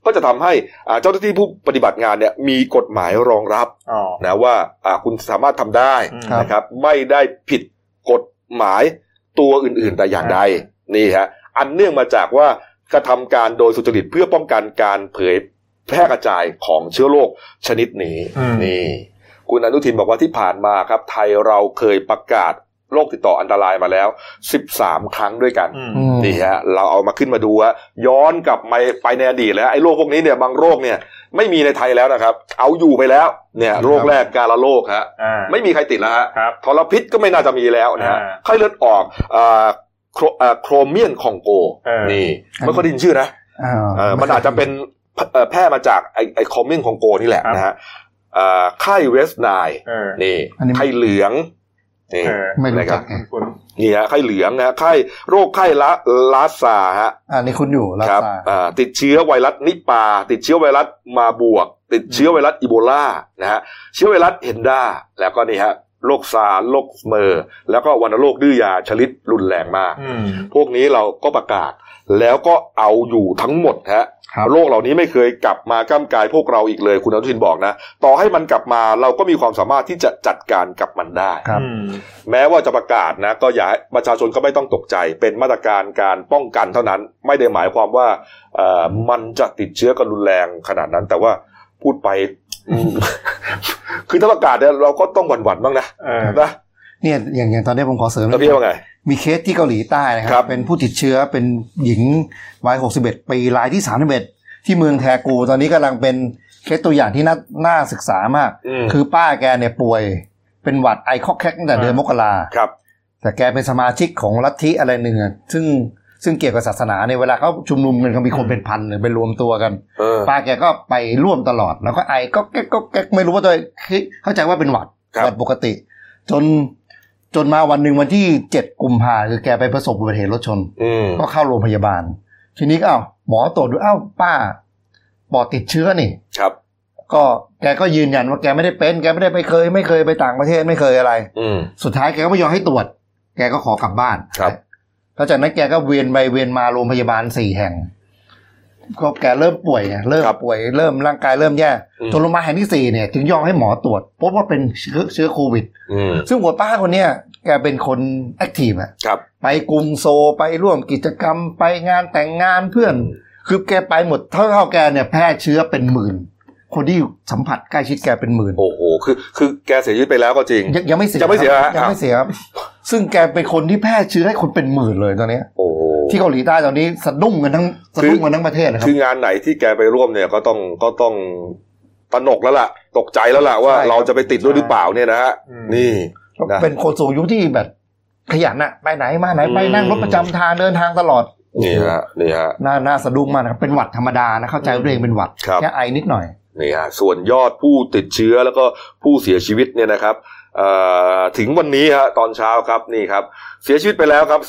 ก็จะทำให้อ่าเจ้าหน้าที่ผู้ปฏิบัติงานเนี่ยมีกฎหมายรองรับอ๋อนะว่าอ่าคุณสามารถทำได้อืมครับนะครับ ไม่ได้ผิดกฎหมายตัวอื่นๆแต่อย่างใดนี่ฮะอันเนื่องมาจากว่ากระทำการโดยสุจริตเพื่อป้องกันการเผย แพร่กระจายของเชื้อโรคชนิดนี้อืมนี่คุณอนุทินบอกว่าที่ผ่านมาครับ ไทยเราเคยประกาศโรคติดต่ออันตรายมาแล้ว 13 ครั้งด้วยกันอืมอืมนี่ฮะเราเอามาขึ้นมาดูฮะย้อนกลับไปไปในอดีตแล้วไอ้โรคพวกนี้เนี่ยบางโรคเนี่ยไม่มีในไทยแล้วนะครับ เอาอยู่ไปแล้วเนี่ยโรคแรกกาฬโรคฮะอ่าไม่มีใครติดแล้วฮะไข้ทรพิษก็ไม่น่าจะมีแล้วนะฮะอ่าไข้เลือดออกอ่าไครอ่าไครเมียนคองโกเออนี่ไม่ค่อยได้ยินชื่อนะอ่าเออมันอาจจะเป็นเอ่อ แพร่มาจากไอ้ไอ้ไครเมียนคองโกนี่แหละนะฮะอ่าไข้เวสต์ไนล์เออนี่อันนี้ไข้เหลืองนี่เออไม่รู้นะคจัรักบไงคุณนี่ฮะไข้เหลืองนะฮะไข้โรคไข้ละลาซาฮะอันนี้คุณอยู่ลาครับซาอ่าติดเชื้อไวรัสนิปา ติดเชื้อไวรัสมาบวก ติดเชื้อไวรัสอีโบลานะฮะเชื้อไวรัสเฮนดาแล้วก็นี่ฮะโรคซาร์โรคเมอร์ แล้วก็วัณโรคดื้อยาชนิดรุนแรงมากอืมพวกนี้เราก็ประกาศ แล้วก็เอาอยู่ทั้งหมดฮะครับโรคเหล่านี้ไม่เคยกลับมาก้ากายพวกเราอีกเลยคุณอนุทินบอกนะ ต่อให้มันกลับมาเราก็มีความสามารถที่จะจัดการกับมันได้ครับอืมแม้ว่าจะประกาศนะ ก็อย่าให้ประชาชนก็ไม่ต้องตกใจ เป็นมาตรการการป้องกันเท่านั้น ไม่ได้หมายความว่าเอ่อมันจะติดเชื้อกันรุนแรงขนาดนั้น แต่ว่าพูดไปอืมคือถ้าประกาศเนี่ยเราก็ต้องหวั่นๆบ้างนะเออนะเนี่ยอย่างอย่างตอนนี้ผมขอเสริมแล้วพี่ว่าไง มีเคสที่เกาหลีใต้นะคครัรับบเป็นผู้ติดเชื้อเป็นหญิงวัย 61 ปีรายที่ 31 ที่เมืองแทกู ตอนนี้กำลังเป็นเคสตัวอย่างที่น่าน่าศึกษามากอืมคือป้าแกเนี่ยป่วยเป็นหวัดไอคอกแคกตั้งแต่เดือนมกราครับแต่แกเป็นสมาชิกของลัทธิอะไรหนึ่งอะซึ่งซึ่งเกี่ยวกับศาสนาในยเวลาเขาชุมนุมกันเขามีคนเป็นพันหรือไปรวมตัวกันเออป้าแกก็ไปร่วมตลอด แล้วก็ไอก็แก๊กก็แก๊กไม่รู้ว่าตัวเองคิดเข้าใจว่าเป็นหวัดครับหวัดปกติ จน จนมาวันหนึ่งวันที่เจ็ดกุมภาคือแกไปประสบอุบัติเหตุรถชนอืมก็เข้าโรงพยาบาล ทีนี้ก็เอ้าหมอตรวจดูเอ้าป้าปอดติดเชื้อนี่ครับ ก็แกก็ยืนยันว่าแกไม่ได้เป็น แกไม่ได้ไปเคย ไม่เคยไปต่างประเทศไม่เคยอะไร อืมสุดท้ายแกก็ไม่ยอมให้ตรวจ แกก็ขอกลับบ้านครับแล้วจากนั้นแกก็เวียนไปเวียนมาโรงพยาบาลสี่แห่ง ก็แกเริ่มป่วยไงเริ่มครับป่วยเริ่มร่างกายเริ่มแย่อืมจนโรงพยาบาลแห่งที่สี่เนี่ยถึงยอมให้หมอตรวจพบว่าเป็นเชื้อเชื้อโควิดอืมซึ่งหัวป้าคนเนี้ยแกเป็นคนแอคทีฟอะครับไปกรุงโซลไปร่วมกิจกรรมไปงานแต่งงานเพื่อน คือแกไปหมดเท่าเท่าแกเนี่ยแพร่เชื้อเป็นหมื่นคนที่สัมผัสใกล้ชิดแกเป็นหมื่น โอ้โห คือ คือแกเสียชีวิตไปแล้วก็จริง ยังยังไม่เสียยังไม่เสียครับฮะยังไม่เสียครับซึ่งแกเป็นคนที่แพร่เชื้อให้คนเป็นหมื่นเลยตอนเนี้ยโอ้โห ที่เกาหลีใต้ตอนนี้สะดุ้งกันทั้งสะดุ้งกันทั้งประเทศเลยครัคืบองานไหนที่แกไปร่วมเนี่ยก็ต้องก็ต้องตระหนกแล้วล่ะ ตกใจแล้วล่ะว่าใช่ครับเราจะไปติดด้วยหรือเปล่าเนี่ยนะฮะอืมนี่นะเป็นคนสูงอายุที่แบบขยันอะไปไหนมาไหนไปอืมนั่งรถประจำทางเดินทางตลอดนี่ฮะนี่ฮะน่าน่าสะดุ้งมากนะครับเป็นหวัดธรรมดานะเข้าใจว่าตัวเองเป็นหวัดครับแค่ไอนิดหน่อยนี่ฮะส่วนยอดผู้ติดเชื้อแล้วก็ผู้เสียชีวิตเนี่ยนะครับเอ่อ ถึงวันนี้ฮะตอนเช้าครับนี่ครับ เสียชีวิตไปแล้วครับ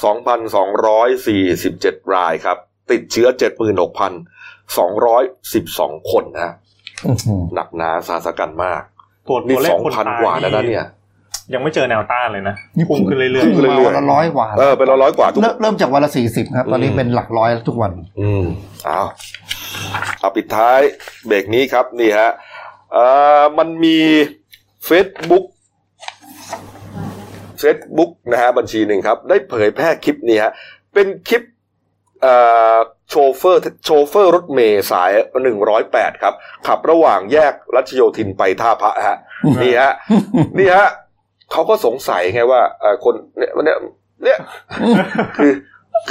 2,247 รายครับ ติดเชื้อ 76,212 คนนะอื้อหือหนักหนาสาสกันมากตัวนี่ตัวเลขคนตาย2,000กว่าแล้วนะเนี่ย ยังไม่เจอแนวต้านเลยนะนี่พุ่งขึ้นเรื่อยพุ่งเรื่มาอยๆวันละร้อยกว่าเออเป็นร้อยๆกว่าทุกเริ่มเริ่มจากวันละสี่สิบครับ ตอนนี้อืมเป็นหลักร้อยแล้วทุกวัน อืมเอาเอาปิดท้ายเบรกนี้ครับนี่ฮะเอ่อมันมี Facebook Facebook นะฮะบัญชีหนึ่งครับ ได้เผยแพร่คลิปนี้ฮะเป็นคลิปเอ่อโชเฟอร์โชเฟอร์รถเมย์สาย 108 ครับ ขับระหว่างแยกรัชโยธินไปท่าพระฮะนี่ฮะนี่ฮะเขาก็สงสัยไงว่าเอ่อคนเนี่ยเนี่ยเนี่ยคือ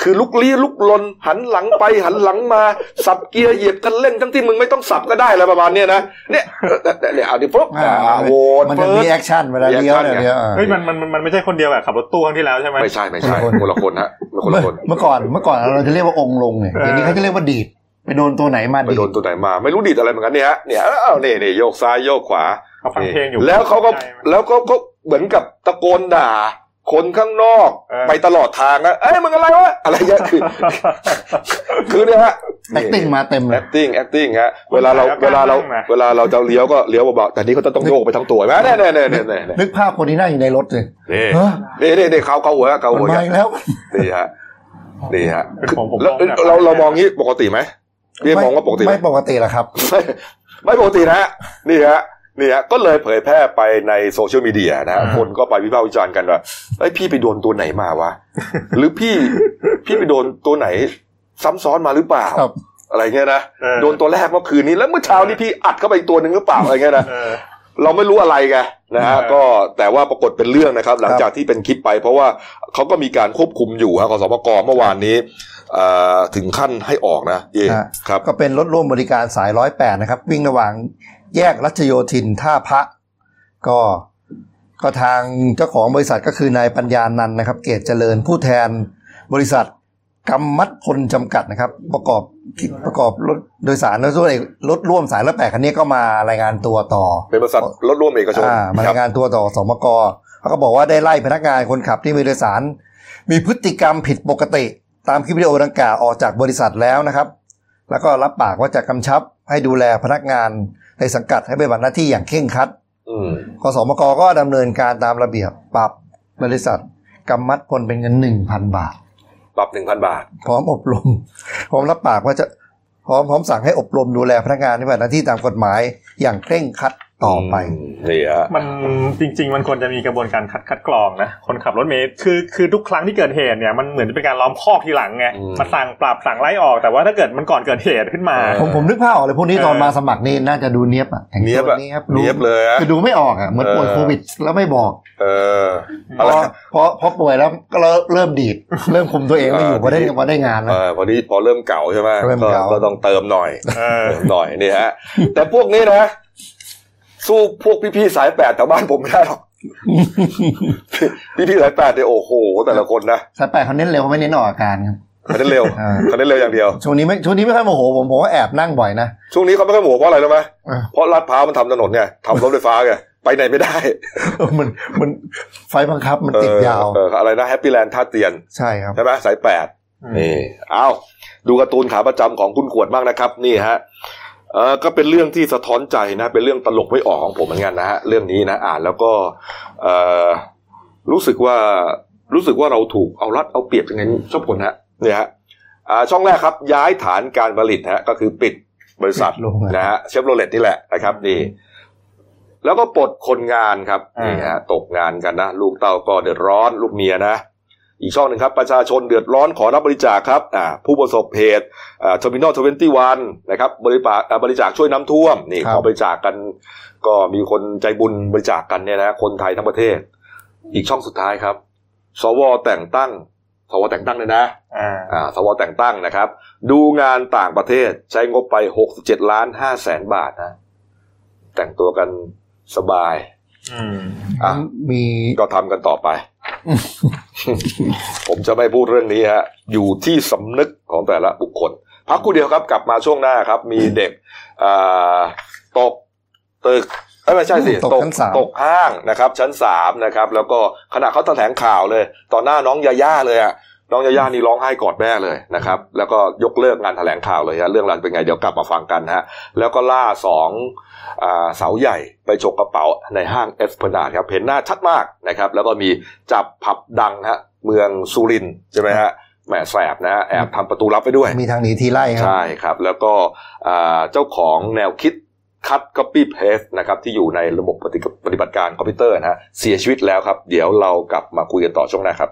คือลุกลี้ลุกลนหันหลังไปหันหลังมา สับเกียร์เหยียบคันเร่งทั้งที่มึงไม่ต้องสับก็ได้อะไรประมาณเนี้ยนะเนี่ยเนี่ยเนี่ยเอาดิปุ๊บอ่าโหวตมันจะเฟิมีร์สแอคชั่นเวลาเลี้ยวเนี่ยมี action ไงเลี้ยวๆเฮ้ยมันมันมันมันไม่ใช่คนเดียวแบบขับรถตู้ครั้งที่แล้วใช่ไหมไม่ใช่ไม่ใช่คนละคนคนละคนฮะคนเมื่ละอคนเมื่อก่อนเมื่อก่อนเราจะเรียกว่าองค์ลงเนี่ยเออเดี๋ยวนี้เขาจะเรียกว่าดีดไปโดนตัวไหนมาไปดีดโดนตัวไหนมา ไม่รู้ดีดอะไรเหมือนกันเนี่ยฮะเนี่ยอ้าวนี่นี่โยกซ้ายโยกขวาเขาฟังเพลงอยู่แล้วเขาก็ใช่ไหมแล้วก็ก็เหมือนกับตะโกนด่า คนข้างนอกเออไปตลอดทางอะเอ้ยมึงอะไรวะอะไรเงี้ยคือ คือเนี่ยฮะแอคติ้งมาเต็มเลย acting acting ฮะเวลาเราคนถ่ายแล้วเวลาเรากล้านั่งนะเวลาเราจะเลี้ยวก็เลี้ยวเบาๆแต่นี่เขาจะต้องโยกไปทั้งตัวเห็นไหมเนี่ยเนี่ยเนี่ยเนี่ยเนี่ยนึกภาพคนที่นั่งอยู่ในรถเลยนี่เออนี่นี่นี่เขาเขาหัวเขามันหัวมาอีกแล้วนี่ฮะนี่ฮะเป็นผมผมแล้วมองแบบเราเรามองงี้ปกติไหมพี่มองว่าปกติไหมไม่ปกติหรอกครับไม่ไม่ปกตินะฮะนี่ฮะ นี่ฮะก็เลยเผยแพร่ไปในโซเชียลมีเดียนะฮะอ่าคนก็ไปวิพากษ์วิจารณ์กันว่าไอ้ยพี่ไปโดนตัวไหนมาวะ หรือพี่พี่ไปโดนตัวไหนซ้ำซ้อนมาหรือเปล่าครับอะไรเงี้ยนะเออโดนตัวแรกเมื่อคืนนี้แล้วเมื่อเช้านี้พี่อัดเข้าไปอีกตัวหนึ่งหรือเปล่าอะไรเงี้ยนะเออเราไม่รู้อะไรไงนะฮะเออก็แต่ว่าปรากฏเป็นเรื่องนะครับ หลังจากที่เป็นคลิปไป เพราะว่าเขาก็มีการควบคุมอยู่ฮะขอสมกเมื่อวานนี้เอ่อถึงขั้นให้ออกนะเย่ฮะครับก็เป็นรถร่วมบริการสายร้อยแปดนะครับ วิ่งระหว่าง แยกรัชโยธินท่าพระ ก็ก็ทางเจ้าของบริษัทก็คือนายปัญญานันท์นะครับ เกตเจริญผู้แทนบริษัทกำมัดพลจำกัดนะครับ ประกอบประกอบรถโดยสารรถร่วมรถร่วมสายร้อยแปดคันนี้ก็มารายงานตัวต่อ เป็นบริษัทรถร่วมเอกชนอ่ามาครัราบยงานตัวต่อสมกเขาก็บอกว่าได้ไล่พนักงานคนขับที่มีโดยสาร มีพฤติกรรมผิดปกติ ตามคลิปวิดีโอดังกล่าวออกจากบริษัทแล้วนะครับ แล้วก็รับปากว่าจะกำชับให้ดูแลพนักงาน ในสังกัดให้ปฏิบัติหน้าที่อย่างเคร่งครัดอืมกสมกก็ดำเนินการตามระเบียบปรับบริษัทกำมัดพลเป็นเงินหนึ่งพันบาท ปรับหนึ่งพันบาท พร้อมอบรม พร้อมรับปากว่าจะพร้อมพร้อมสั่งให้อบรมดูแลพนักงานในปฏิบัติหน้าที่ตามกฎหมายอย่างเคร่งครัด ต่อไปมนี่ฮะมันจริง ๆ มันควรจะมีกระบวนการคัดคัดกรองนะคนขับรถเมล์คือคือทุกครั้งที่เกิดเหตุเนี่ยมันเหมือนจะเป็นการล้อมคอกทีหลังไงอืมมาสั่งปรับสั่งไล่ออกแต่ว่าถ้าเกิดมันก่อนเกิดเหตุขึ้นมาเออผมผมนึกภาพออกเลยพวกนี้เออตอนมาสมัครนี่น่าจะดูเนี้ยบอะแต่งเนียบตัวอะเนี้ยบเนียบเลยอะคือดูไม่ออกอะเหมือนป่วยเออโควิดแล้วไม่บอก เออพอะไรอพอพอป่วยแล้วก็เริ่มดีดเริ่มคุมตัวเองไม่อยู่เออพอได้ทีนี้พอได้งานเอนะอพอนี้พอเริ่มเก่าใช่ไหมเริ่มก็เก่าก็ต้องเติมหน่อยเออเติมหน่อยนี่ฮะแต่พวกนี้นะ สู้พวกพี่ๆสายแปดแถวบ้านผมไม่ได้หรอกพี่ๆสายแปดเนี่ยโอ้โห แต่ละคนนะสายแปดเขาเน้นเร็วเขาไม่เน้นออกอาการครับเขาเน้นเร็วอ่าเขาเน้นเร็วอย่างเดียวช่วงนี้ไม่ช่วงนี้ไม่ค่อยโมโหผมผมว่าแอบนั่งบ่อยนะช่วงนี้เขาไม่ค่อยโมโหเพราะอะไรรู้ไหมอ่าเพราะลาดพร้าวมันทำถนนไงทำรถไฟฟ้าไงไปไหนไม่ได้มันมันไฟบังคับมันติดยาวเออเอออะไรนะแฮปปี้แลนด์ท่าเตียนใช่ครับใช่ไหมสายแปดนี่เอาดูการ์ตูนขาประจำของคุณขวดบ้างนะครับ นี่ฮะ เออก็เป็นเรื่องที่สะท้อนใจนะ เป็นเรื่องตลกไม่ออกของผมเหมือนกันนะฮะเรื่องนี้นะอ่านแล้วก็เออรู้สึกว่ารู้สึกว่าเราถูกเอารัดเอาเปรียบยังไงชอบคนฮะเนี่ยฮะอ่าช่องแรกครับ ย้ายฐานการผลิตฮะก็คือปิดบริษัทปิดโรงงานนะฮะเชฟโรเลตนี่แหละนะครับนี่แล้วก็ปลดคนงานครับอ่านี่นี่ฮะตกงานกันนะ ลูกเต้าก็เดือดร้อน ลูกเมียนะ อีกช่องหนึ่งครับประชาชนเดือดร้อนขอรับบริจาคครับอ่าผู้ประสบเหตุอ่า Terminal Twenty One นะครับบริจาคอ่าบริจาคช่วยน้ำท่วมนี่ครับขอบริจาคกัน ก็มีคนใจบุญบริจาคกันเนี่ยนะคนไทยทั้งประเทศ อีกช่องสุดท้ายครับ สวแต่งตั้ง สวแต่งตั้งเลยนะอ่าอ่าสวแต่งตั้งนะครับ ดูงานต่างประเทศใช้งบไป67ล้าน5แสนบาทนะแต่งตัวกันสบาย อืมอะมีก็ทำกันต่อไป ผมจะไม่พูดเรื่องนี้ฮะ อยู่ที่สำนึกของแต่ละบุคคล พักครู่เดียวครับกลับมาช่วงหน้าครับ มีเด็กอ่าตกตึกเอ้ยไม่ใช่สิตกชั้นสามตกห้างนะครับ ชั้นสามนะครับ แล้วก็ขณะเขาแถลงข่าวเลย ต่อหน้าน้องยาย่าเลยอะ น้องยาย่านี่ร้องไห้กอดแม่เลยนะครับ แล้วก็ยกเลิกงานแถลงข่าวเลยฮะเรื่องราวเป็นไงเดี๋ยวกลับมาฟังกันฮะแล้วก็ล่าสองอ่าเสาใหญ่ไปฉกกระเป๋าในห้างเอสเพนาดครับเห็นหน้าชัดมากนะครับ แล้วก็มีจับผับดังฮะเมืองสุรินทร์ใช่ไหมฮะแหมแสบนะฮะแอบทำประตูลับไปด้วย มีทางหนีทีไล่ครับใช่ครับ แล้วก็อ่าเจ้าของแนวคิดคัด copy paste นะครับที่อยู่ในระบบปฏิปฏิบัติการคอมพิวเตอร์นะฮะเสียชีวิตแล้วครับ เดี๋ยวเรากลับมาคุยกันต่อช่วงหน้าครับ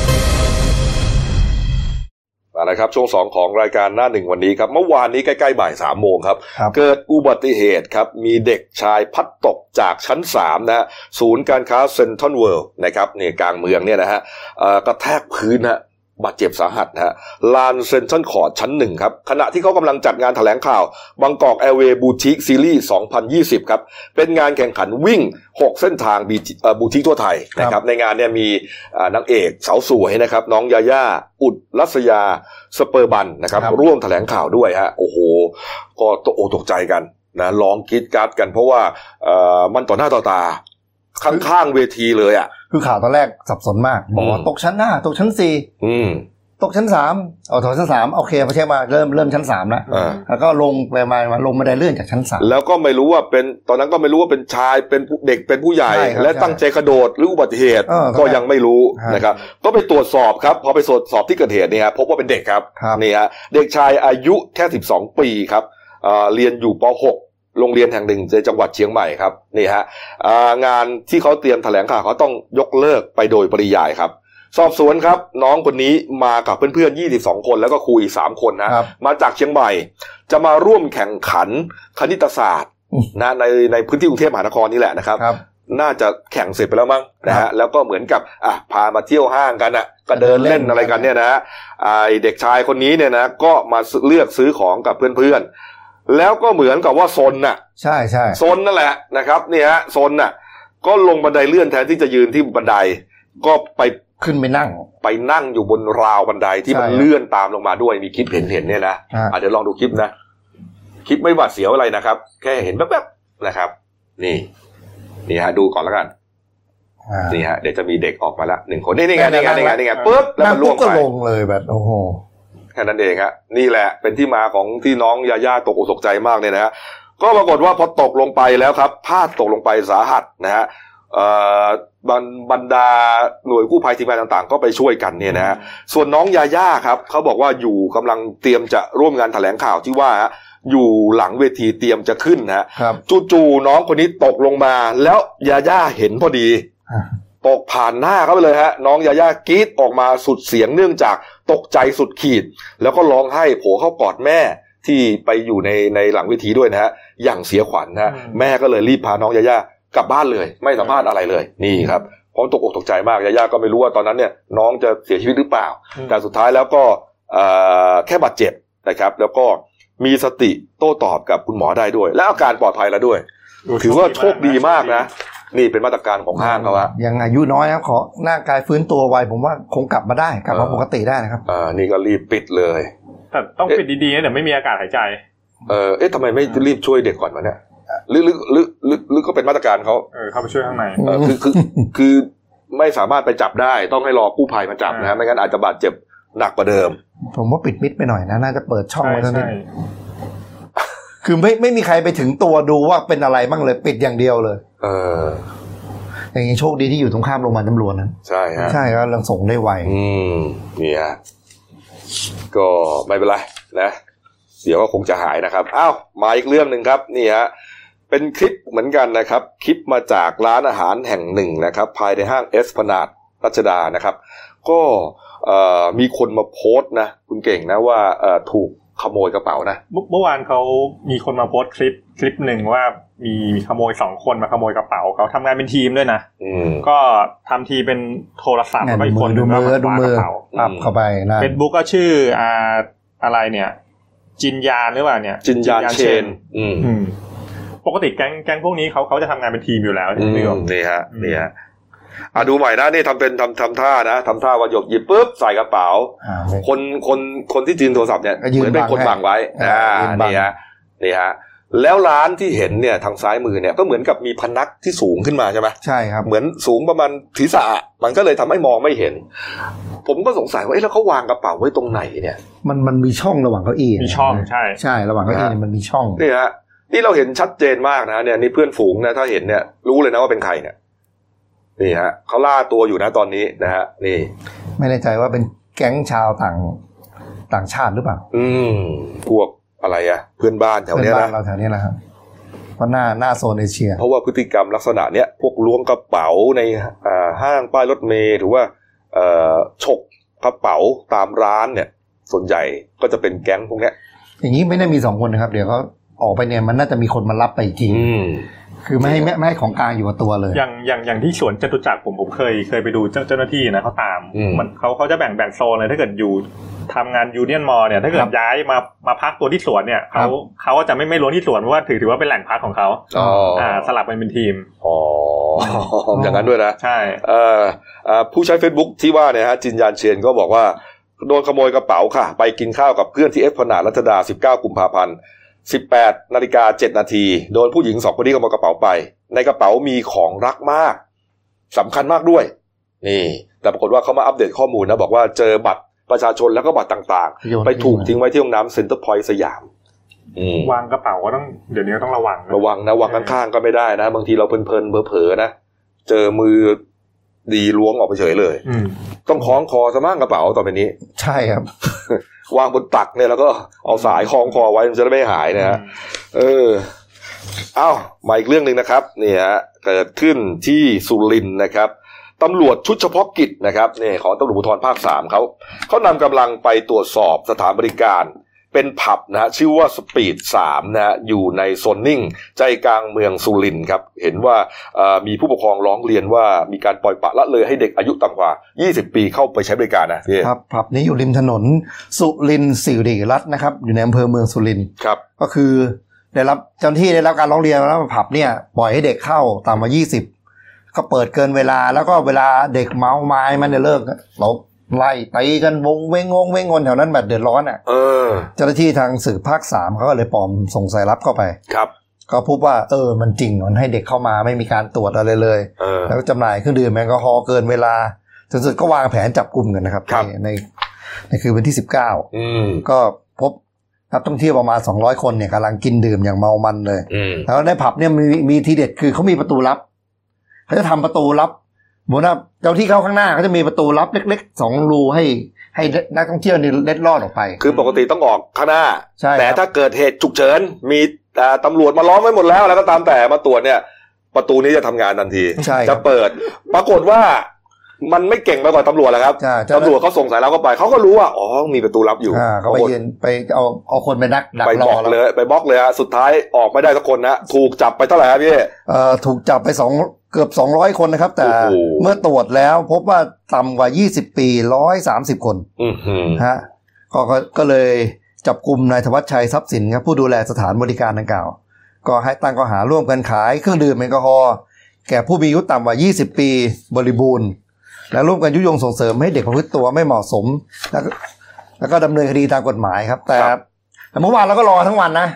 มาแล้วครับช่วงสองของรายการหน้าหนึ่งวันนี้ครับเมื่อวานนี้ใกล้ๆบ่ายสามโมงครับครับเกิดอุบัติเหตุครับ มีเด็กชายพัดตกจากชั้นสามนะฮะศูนย์การค้าเซ็นทรัลเวิลด์นะครับเนี่ยกลางเมืองเนี่ยนะฮะเอ่อกระแทกพื้นฮะ บาดเจ็บสาหัสนะฮะลานเซ็นทรัลคอร์ตชั้นหนึ่งครับ ขณะที่เขากำลังจัดงานแถลงข่าวบางกอกแอร์เวย์สบูติกซีรีส์2020 ครับ เป็นงานแข่งขันวิ่ง 6 เส้นทางบูติกทั่วไทยนะครับ ในงานเนี่ยมีอ่านางเอกสาวสวยนะครับ น้องยาย่า อุรัสยา สเปอร์บันด์นะครับครับร่วมแถลงข่าวด้วยฮะโอ้โห ก็ตกอกตกใจกันนะร้องกรีดกราร์ดกันเพราะว่าเอ่อมันต่อหน้าต่อตา ข้างๆเวทีเลยอะ คือข่าวตอนแรกสับสนมากบอกว่าอืมตกชั้นห้าตกชั้นสี่อืมตกชั้นสามเอาตกชั้นสามโอเคพอเช็คมาเริ่มเริ่มชั้นสามแล้วอ่าแล้วก็ลงไปมามาลงบันไดเลื่อนจากชั้นสามแล้วก็ไม่รู้ว่าเป็นตอนนั้นก็ไม่รู้ว่าเป็นชายเป็นผู้เด็กเป็นผู้ใหญ่ใช่ครับและตั้งใจกระโดดหรืออุบัติเหตุเออก็ยังไม่รู้ฮะนะครับก็ไปตรวจสอบครับพอไปตรวจสอบที่เกิดเหตุเนี่ยฮะพบว่าเป็นเด็กครับครับนี่ฮะเด็กชายอายุแค่ 12 ปีครับอ่าเรียนอยู่ป .6 โรงเรียนแห่งหนึ่งในจังหวัดเชียงใหม่ครับนี่ฮะอ่างานที่เขาเตรียมแถลงข่าวเขาต้องยกเลิกไปโดยปริยายครับ สอบสวนครับ น้องคนนี้มากับเพื่อนๆ 22 คนแล้วก็ครูอีก 3 คนนะครับมาจากเชียงใหม่ จะมาร่วมแข่งขันคณิตศาสตร์อืมนะในในพื้นที่กรุงเทพมหานครนี่แหละนะครับครับน่าจะแข่งเสร็จไปแล้วมั้งนะครัฮะบแล้วก็เหมือนกับอะพามาเที่ยวห้างกันอะก็เดินเล่นเดินเล่นอะไรกันเนี่ยนะฮะไอเด็กชายคนนี้เนี่ยนะก็มาเลือกซื้อของกับเพื่อนๆ แล้วก็เหมือนกับว่าซนน่ะ ใช่ใช่ซนนั่นแหละนะครับเนี่ยฮะซนน่ะ ก็ลงบันไดเลื่อนแทนที่จะยืนที่บันได ก็ไปขึ้นไปนั่ง ไปนั่งอยู่บนราวบันไดที่มันใช่เลื่อนตามลงมาด้วยมีคลิปเห็นเห็นเนี่ยนะฮะอะเดี๋ยวลองดูคลิปนะคลิปไม่หวาดเสียวอะไรนะครับ แค่เห็นแป๊บๆนะครับ นี่ นี่ฮะดูก่อนแล้วกันอ่านี่ฮะเดี๋ยวจะมีเด็กออกมาละหนึ่งคนนี่นี่ไงนี่ไงนี่ไงนี่ไงปุ๊บแล้วนั่มังนล่ปุ๊วบงก็ไปลงเลยแบบโอ้โห แค่นั้นเองฮะนี่แหละเป็นที่มาของที่น้องยาย่าตกอกตกใจมากเนี่ยนะฮะก็ปรากฏว่าพอตกลงไปแล้วครับพลาดตกลงไปสาหัสนะฮะเอ่อบรรบรรดาหน่วยกู้ภัยทีมงานต่างๆ ก็ไปช่วยกันเนี่ยนะฮะส่วนน้องยาย่าครับเขาบอกว่าอยู่กำลังเตรียมจะร่วมงานแถลงข่าวที่ว่าฮะอยู่หลังเวทีเตรียมจะขึ้นนะฮะครับจู่ๆน้องคนนี้ตกลงมา แล้วยาย่าเห็นพอดีอ่า ตกผ่านหน้าเขาไปเลยฮะ น้องยาย่ากรีดออกมาสุดเสียงเนื่องจากตกใจสุดขีด แล้วก็ร้องไห้โผล่เข้ากอดแม่ที่ไปอยู่ในในหลังเวทีด้วยนะฮะ อย่างเสียขวัญนะฮะอืมแม่ก็เลยรีบพาน้องยาย่ากลับบ้านเลย ไม่สัมภาษณ์อะไรเลยนี่ครับเพราะตกอกตกใจมากยาย่าก็ไม่รู้ว่าตอนนั้นเนี่ยน้องจะเสียชีวิตหรือเปล่า แต่สุดท้ายแล้วก็เอ่อแค่บาดเจ็บนะครับ แล้วก็มีสติโต้ตอบกับคุณหมอได้ด้วย และอาการปลอดภัยแล้วด้วย ถือว่าโชคดีมากนะ นี่เป็นมาตรการของห้างเขาอะยังอายุน้อยครับขอหน้ากายฟื้นตัวไวผมว่าคงกลับมาได้กลับมาเออปกติได้นะครับอ่านี่ก็รีบปิดเลยแต่ต้องปิดดีๆนะเดี๋ยวไม่มีอากาศหายใจ เออเอ๊ะทำไมไม่รีบช่วยเด็กก่อนวะเนี่ยหรือหรือหรือหรือหรือก็เป็นมาตรการเขาเออเข้าไปช่วยข้างในเออคือคือคือไม่สามารถไปจับได้ต้องให้รอกู้ภัยมาจับนะฮะอ่าไม่งั้นอาจจะบาดเจ็บหนักกว่าเดิม ผมว่าปิดมิดไปหน่อยนะ น่าจะเปิดช่องใช่ไว้เท่านี้ใช่ คือไม่ไม่มีใครไปถึงตัวดูว่าเป็นอะไรบ้างเลยปิดอย่างเดียวเลย เออ อย่างนี้โชคดีที่อยู่ตรงข้ามโรงพยาบาลตำรวจนะใช่ฮะใช่ก็ลังส่งได้ไวอืมนี่ฮะก็ไม่เป็นไรนะเดี๋ยวก็คงจะหายนะครับอ้าวมาอีกเรื่องหนึ่งครับ นี่ฮะเป็นคลิปเหมือนกันนะครับ คลิปมาจากร้านอาหารแห่งหนึ่งนะครับ ภายในห้างเอสพนาดรัชดานะครับ ก็เอ่อมีคนมาโพสต์นะ คุณเก่งนะว่าเอ่อถูก ขโมยกระเป๋านะเมื่อเมื่อวานเขามีคนมาโพสต์คลิปคลิปหนึ่งว่ามีขโมยสองคนมาขโมยกระเป๋าเขาทำงานเป็นทีมด้วยนะอืมก็ทำทีเป็นโทรศัพท์เนี่ยแล้วก็อีกคนหดูนึ่งมืก็อดูมาคว้ากมือระเป๋าปรับเข้าไปนะเฟซบุ๊กก็ชื่ออ่าอะไรเนี่ย จินยานหรือเปล่าเนี่ย จินยานเชน อืมอืมปกติแก๊งแก๊งพวกนี้เขาเขาจะทำงานเป็นทีมอยู่แล้วใช่อืไหมพี่มกบนี่ฮะอืมนี่ฮะ อะดูใหม่นะนี่ทำเป็นทำทำท่านะทำท่าว่าหยกหยิบปุ๊บใส่กระเป๋าอ่าไม่คนคนคนที่จีนโทรศัพท์เนี่ยก็ยืนเหมือนเป็นคนบับังงให้ไว้อ่าอ่ายืนบังนี่ฮะนี่ฮะแล้วร้านที่เห็นเนี่ยทางซ้ายมือเนี่ยก็เหมือนกับมีพนักที่สูงขึ้นมาใช่ไหมใช่ครับเหมือนสูงประมาณศีรษะมันก็เลยทำให้มองไม่เห็น ผมก็สงสัยว่าเอ๊ะแล้วเขาวางกระเป๋าไว้ตรงไหนเนี่ย มันมันมีช่องระหว่างเก้าอี้มีช่องใช่ใช่ระหว่างเก้าอี้เนี่ยมันมีช่องนี่ฮะนี่เราเห็นชัดเจนมากนะเนี่ยนี่เพื่อนฝูงนะถ้าเห็นเนี่ยรู้เลยนะว่าเป็นใครเนี่ย นี่ฮะเขาล่าตัวอยู่นะตอนนี้นะฮะนี่ ไม่แน่ใจว่าเป็นแก๊งชาวต่างต่างชาติหรือเปล่า อืมพวกอะไรอะเพื่อนบ้านแถวเพื่อนเนี้ยบ้านนะเราแถวนี้แหละครับเพราะหน้าหน้าโซนเอเชีย เพราะว่าพฤติกรรมลักษณะเนี้ยพวกล้วงกระเป๋าในอ่าห้างป้ายรถเมล์หรือว่าเอ่อฉกกระเป๋าตามร้านเนี่ย ส่วนใหญ่ก็จะเป็นแก๊งพวกเนี้ย อย่างนี้ไม่ได้มีสองคนนะครับ เดี๋ยวเขา ออกไปเนี่ยมันน่าจะมีคนมารับไปจริงอืมคือไม่ให้ไม่ไม่ให้ของกลางอยู่กับตัวเลย อย่างอย่างอย่างที่สวนจตุจักรผมผมเคยเคยไปดูเจ้าเจ้าหน้าที่นะเขาตามอืมมันเขาเขาจะแบ่งแบ่งโซนเลยถ้าเกิดอยู่ทำงานยูเนียนมอลเนี่ยถ้าเกิครัดบย้ายมามาพักตัวที่สวนเนี่ยครัเขาบเขาก็จะไม่ไม่ล้วนที่สวนเพราะว่าถือถือว่าเป็นแหล่งพักของเขาอ๋ออ่อ่าสลับกันเป็นทีมอ๋ออย่างนั้นด้วยนะใช่เอ่อเอ่อผู้ใช้ Facebook ที่ว่าเนี่ยฮะจินยานเชียนก็บอกว่าโดนขโมยกระเป๋าค่ะ ไปกินข้าวกับเพื่อนที่เอสพลานาดรัชดา 19 กุมภาพันธ์ 18นาฬิกา7นาทีโดนผู้หญิงสองคนนี้ขโมยกระเป๋าไป ในกระเป๋ามีของรักมากสำคัญมากด้วย นี่ แต่ปรากฏว่าเขามาอัปเดตข้อมูลนะ บอกว่าเจอบัตรประชาชนแล้วก็บัตรต่างโยนๆไปถูกทิ้งทิ้งไว้ไว้ที่ห้องน้ำเซ็นเตอร์พอยต์สยามอืมวางกระเป๋าก็ต้องเดี๋ยวนี้ก็ต้องระวังนะระวังนะวางข้างๆก็ไม่ได้นะ บางทีเราเพลินๆเผลอๆนะ เจอมือ ดีล้วงออกไปเฉยเลยอืมต้องคล้องคอสมั่งกระเป๋าต่อไปนี้ ใช่ครับ วางบนตักเนี่ยแล้วก็เอาสายคล้องคอไว้มันจะได้ไม่หายนะฮะเออ เอ้ามาอีกเรื่องหนึ่งนะครับนี่ฮะเกิดขึ้นที่สุรินทร์นะครับตำรวจชุดเฉพาะกิจนะครับนี่ของตำรวจภูธรภาคสามเขาเขานำกำลังไปตรวจสอบสถานบริการ เป็นผับนะฮะชื่อว่าสปีดสามนะฮะอยู่ในโซนนิ่ง ใจกลางเมืองสุรินทร์ครับ เห็นว่าเอ่อมีผู้ปกครองร้องเรียนว่ามีการปล่อยปละละเลยให้เด็กอายุต่ำกว่า 20 ปีเข้าไปใช้บริการนะพี่ครับผับนี้อยู่ริมถนนสุรินทร์สิริรัตน์นะครับ อยู่ในอำเภอเมืองสุรินทร์ครับ ก็คือได้รับเจ้าหน้าที่ได้รับการร้องเรียนว่าผับเนี่ยปล่อยให้เด็กเข้าต่ำกว่ายี่สิบก็เปิดเกินเวลาแล้วก็เวลาเด็กเมาไม้มันจะเลิกเรา ไล่ตีกันวงเวงงงเวงงนแถวนั้นแบบเดือดร้อนอะเออเจ้าหน้าที่ทางสื่อภาคสามเขาก็เลยปลอมส่งสายลับเข้าไปครับ ก็พบว่าเออมันจริงมันให้เด็กเข้ามาไม่มีการตรวจอะไรเลยเออแล้วก็จำหน่ายเครื่องดื่มแอลกอฮอล์เกินเวลาจนสุดก็วางแผนจับกลุ่มกันนะครับครับในในในคืนวันที่สิบเก้าอืมก็พบนักท่องเที่ยวประมาณ 200 คนเนี่ยกำลังกินดื่มอย่างเมามันเลยอืมแล้วในผับเนี่ยมีมีทีเด็ดคือเขามีประตูลับ เขาจะทำประตูลับ เหมือนว่าเจ้าที่เข้าข้างหน้าเขาจะมีประตูลับเล็กๆสองรูให้ให้นักท่องเที่ยวนี่เล็ดลอดออกไป คือปกติต้องออกข้างหน้าใช่แต่ครับถ้าเกิดเหตุฉุกเฉินมีอ่าตำรวจมาล้อมไว้หมดแล้ว แล้วก็ตามแต่มาตรวจเนี่ย ประตูนี้จะทำงานทันทีใช่คจะรับเปิด ปรากฏว่ามันไม่เก่งไปกว่าตำรวจแล้วครับใช่เจ้าหน้าตำรวจเขาส่งสายลับเข้าไปเขาก็รู้ว่าอ๋อมีประตูลับอยู่อ่าเขาไปยืนไปเอาเอาคนไปนักดักไปรบอล็อกแล้วเลย ไปบล็อกเลยฮะสุดท้ายออกไม่ได้สักคนนะถูกจับไปเท่าไหร่ครับพี่เอ่อถูกจับไปสอง เกือบ 200 คนนะครับ แต่โอ้โหเมื่อตรวจแล้วพบว่าต่ำกว่า 20 ปี 130 คนอือหือฮะก็ก็ก็เลยจับกลุ่มนายธวัชชัยทรัพย์สินครับผู้ดูแลสถานบริการดังกล่าว ก็ให้ตั้งข้อหาร่วมกันขายเครื่องดื่มแอลกอฮอล์แก่ผู้มีอายุต่ำกว่า 20 ปีบริบูรณ์ และร่วมกันยุยงส่งเสริมให้เด็กประพฤติตัวไม่เหมาะสม แล้วก็แล้วก็ดำเนินคดีตามกฎหมายครับ แต่ครับแต่เมื่อวานเราก็รอทั้งวันนะ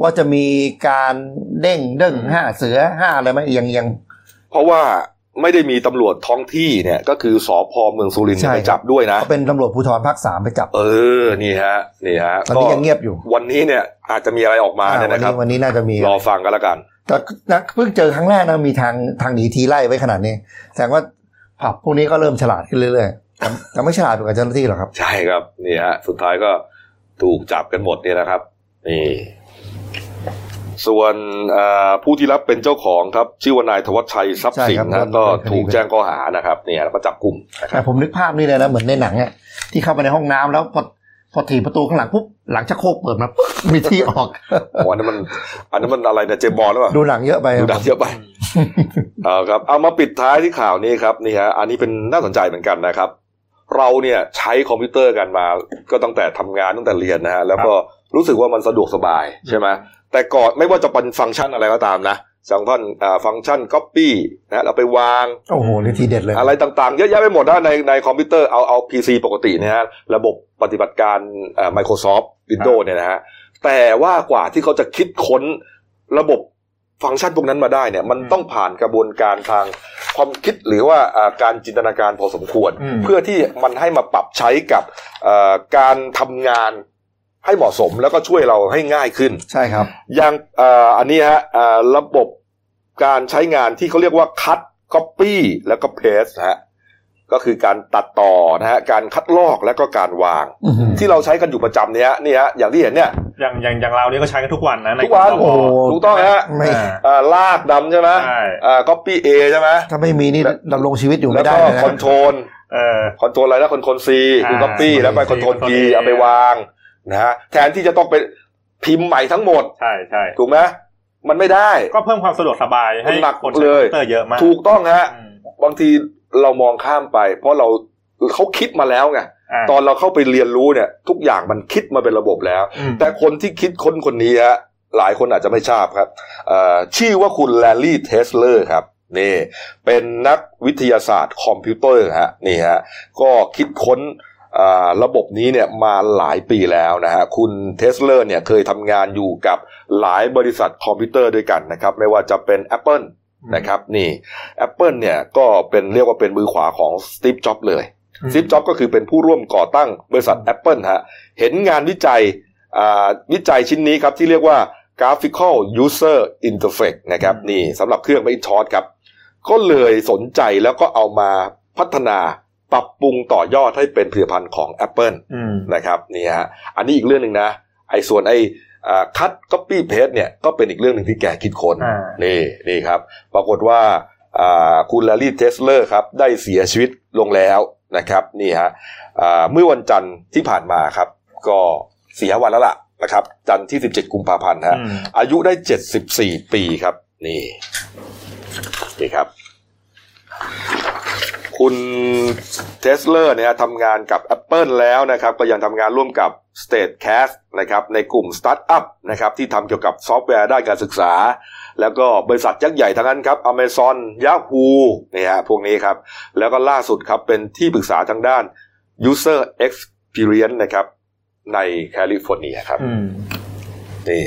ว่าจะมีการเด้งเด้งห้าเสือห้าอะไรไหมยังยัง เพราะว่าไม่ได้มีตำรวจท้องที่เนี่ยก็คือสพเมืองสุรินทร์ใช่ไปจับด้วยนะเขาเป็นตำรวจภูธรภาคสามไปจับ เออนี่ฮะนี่ฮะตอนนี้ยังเงียบอยู่ วันนี้เนี่ยอาจจะมีอะไรออกมาเนี่ยวันะครับนี้วันนี้น่าจะมีรอฟังกันแล้วกัน แต่นะเพิ่งเจอครั้งแรกนะมีทางทางหนีทีไล่ไว้ขนาดนี้แสดงว่าผับพวกนี้ก็เริ่มฉลาดขึ้นเรื่อยๆแต่แต่ไม่ฉลาดเหมือนกับเจ้าหน้าที่หรอกครับ ใช่ครับนี่ฮะสุดท้ายก็ถูกจับกันหมดเนี่ยนะครับนี่ ส่วนเอ่อผู้ที่รับเป็นเจ้าของครับ ชื่อว่านายธวัชชัยทรัพย์สินใช่ครับนะก็โดนคดีถูกแจ้งข้อหานะครับเนี่ยแล้วก็จับกลุ่มนะคแต่รับผมนึกภาพนี่เลยนะเหมือนในหนังอะที่เข้าไปในห้องน้ำแล้วพอพอถีบประตูข้างหลังปุ๊บหลังชักโครกเปิดมาปุ๊บมีที่ออกโอ้อันนั้นมัน อันนั้นมันอะไรเนี่ยเจมส์บอลหรือเปล่าดูหนังเยอะไปดูดังเยอะไปเอาครับ เอามาปิดท้ายที่ข่าวนี้ครับนี่ฮะอันนี้เป็นน่าสนใจเหมือนกันนะครับ เราเนี่ยใช้คอมพิวเตอร์กันมา ก็ตั้งแต่ทำงานตั้งแต่เรียนนะฮะแล้วก็รู้สึกว่ามันสะดวกสบายใช่ไหม แต่ก่อนไม่ว่าจะเป็นฟังก์ชันอะไรก็ตามนะฟังก์ชันอ่าฟังก์ชัน Copy นะเราไปวาง โอ้โหนี่ทีเด็ดเลย อะไรต่างๆ เยอะแยะไปหมดนะในในคอมพิวเตอร์เอาเอา PC ปกตินะฮะระบบปฏิบัติการเอ่อ Microsoft Windows เนี่ยนะฮะแต่ว่ากว่าที่เขาจะคิดค้นระบบฟังก์ชันพวกนั้นมาได้เนี่ยมันต้องผ่านกระบวนการทางความคิดหรือว่าอ่าการจินตนาการพอสมควรอืมเพื่อที่มันให้มาปรับใช้กับเอ่อการทำงาน ให้เหมาะสมแล้วก็ช่วยเราให้ง่ายขึ้น ใช่ครับอย่างเอ่ออันนี้ฮะเอ่อระบบการใช้งานที่เขาเรียกว่า cut copy แล้วก็ paste นะฮะก็คือการตัดต่อนะฮะการคัดลอกแล้วก็การวางอื้อหือที่เราใช้กันอยู่ประจำเนี้ยนี่ฮะอย่างที่เห็นเนี่ยอย่างอย่างอย่างเรานี่ก็ใช้กันทุกวันนะในทุกวันกโอ้รโหถูกต้องฮะไม่อ่าเอ่อลากดำใช่ไหมใช่เอ่อ copy A ใช่ไหมถ้าไม่มีนี่ดำรงชีวิตอยู่แล้ไม่วได้ก็เลยนะคอนโทรลเออคอนโทรลอะไรนะคอนโทรล C คืออ่า copy แล้วไปคอนโทรล P Control A เอาไปวาง นะฮะแทนที่จะต้องไปพิมพ์ใหม่ทั้งหมด ใช่ใช่ถูกไหมมันไม่ได้ก็เพิ่มความสะดวกสบายให้หนักคนใช้เลคอยมพิวเตอร์เยอะมาก ถูกต้องฮะอืมบางทีเรามองข้ามไป เพราะเราเขาคิดมาแล้วไงาตอนเราเข้าไปเรียนรู้เนี่ย ทุกอย่างมันคิดมาเป็นระบบแล้วอืมแต่คนที่คิดค้นคนนี้ฮะหลายคนอาจจะไม่ทราบครับเอ่อชื่อว่าคุณแลร์รี่เทสเลอร์ครับนี่เป็นนักวิทยาศาสตร์คอมพิวเตอร์ฮะนี่ฮะก็คิดค้นอ่า ระบบนี้เนี่ยมาหลายปีแล้วนะฮะคุณเทสเลอร์เนี่ยเคยทำงานอยู่กับหลายบริษัทคอมพิวเตอร์ด้วยกันนะครับ ไม่ว่าจะเป็น Apple นะครับนี่ Apple เนี่ยก็เป็นเรียกว่าเป็นมือขวาของสตีฟจ็อบส์เลยอืมสตีฟจ็อบส์ก็คือเป็นผู้ร่วมก่อตั้งบริษัท Apple ฮะเห็นงานวิจัยอ่าวิจัยชิ้นนี้ครับที่เรียกว่า graphical user interface นะครับนี่สำหรับเครื่อง Macintosh ครับ ก็เลยสนใจแล้วก็เอามาพัฒนา ปรับปรุงต่อยอดให้เป็นผลิตภัณฑ์ของ Apple อืมนะครับนี่ฮะอันนี้อีกเรื่องหนึ่งนะไอ้ส่วนไอ้ cut copy paste เนี่ยก็เป็นอีกเรื่องหนึ่งที่แกคิดค้นอ่านี่นี่ครับปรากฏว่าอ่าคุณ Larry Tesler ครับได้เสียชีวิตลงแล้วนะครับนี่ฮะอ่าเมื่อวันจันทร์ที่ผ่านมาครับ ก็สี่วันแล้วล่ะนะครับจันทร์ที่ 17 กุมภาพันธ์ฮะอืมอายุได้ 74 ปีครับ นี่นี่ครับ คุณ Tesler เนี่ยทำงานกับ Apple แล้วนะครับ ก็ยังทำงานร่วมกับ Statecast นะครับในกลุ่มสตาร์ทอัพนะครับที่ทำเกี่ยวกับซอฟต์แวร์ด้านการศึกษา แล้วก็บริษัทยักษ์ใหญ่ทั้งนั้นครับ Amazon Yahoo เนี่ยฮะพวกนี้ครับ แล้วก็ล่าสุดครับเป็นที่ปรึกษาทางด้าน User Experience นะครับในแคลิฟอร์เนียครับอืมนี่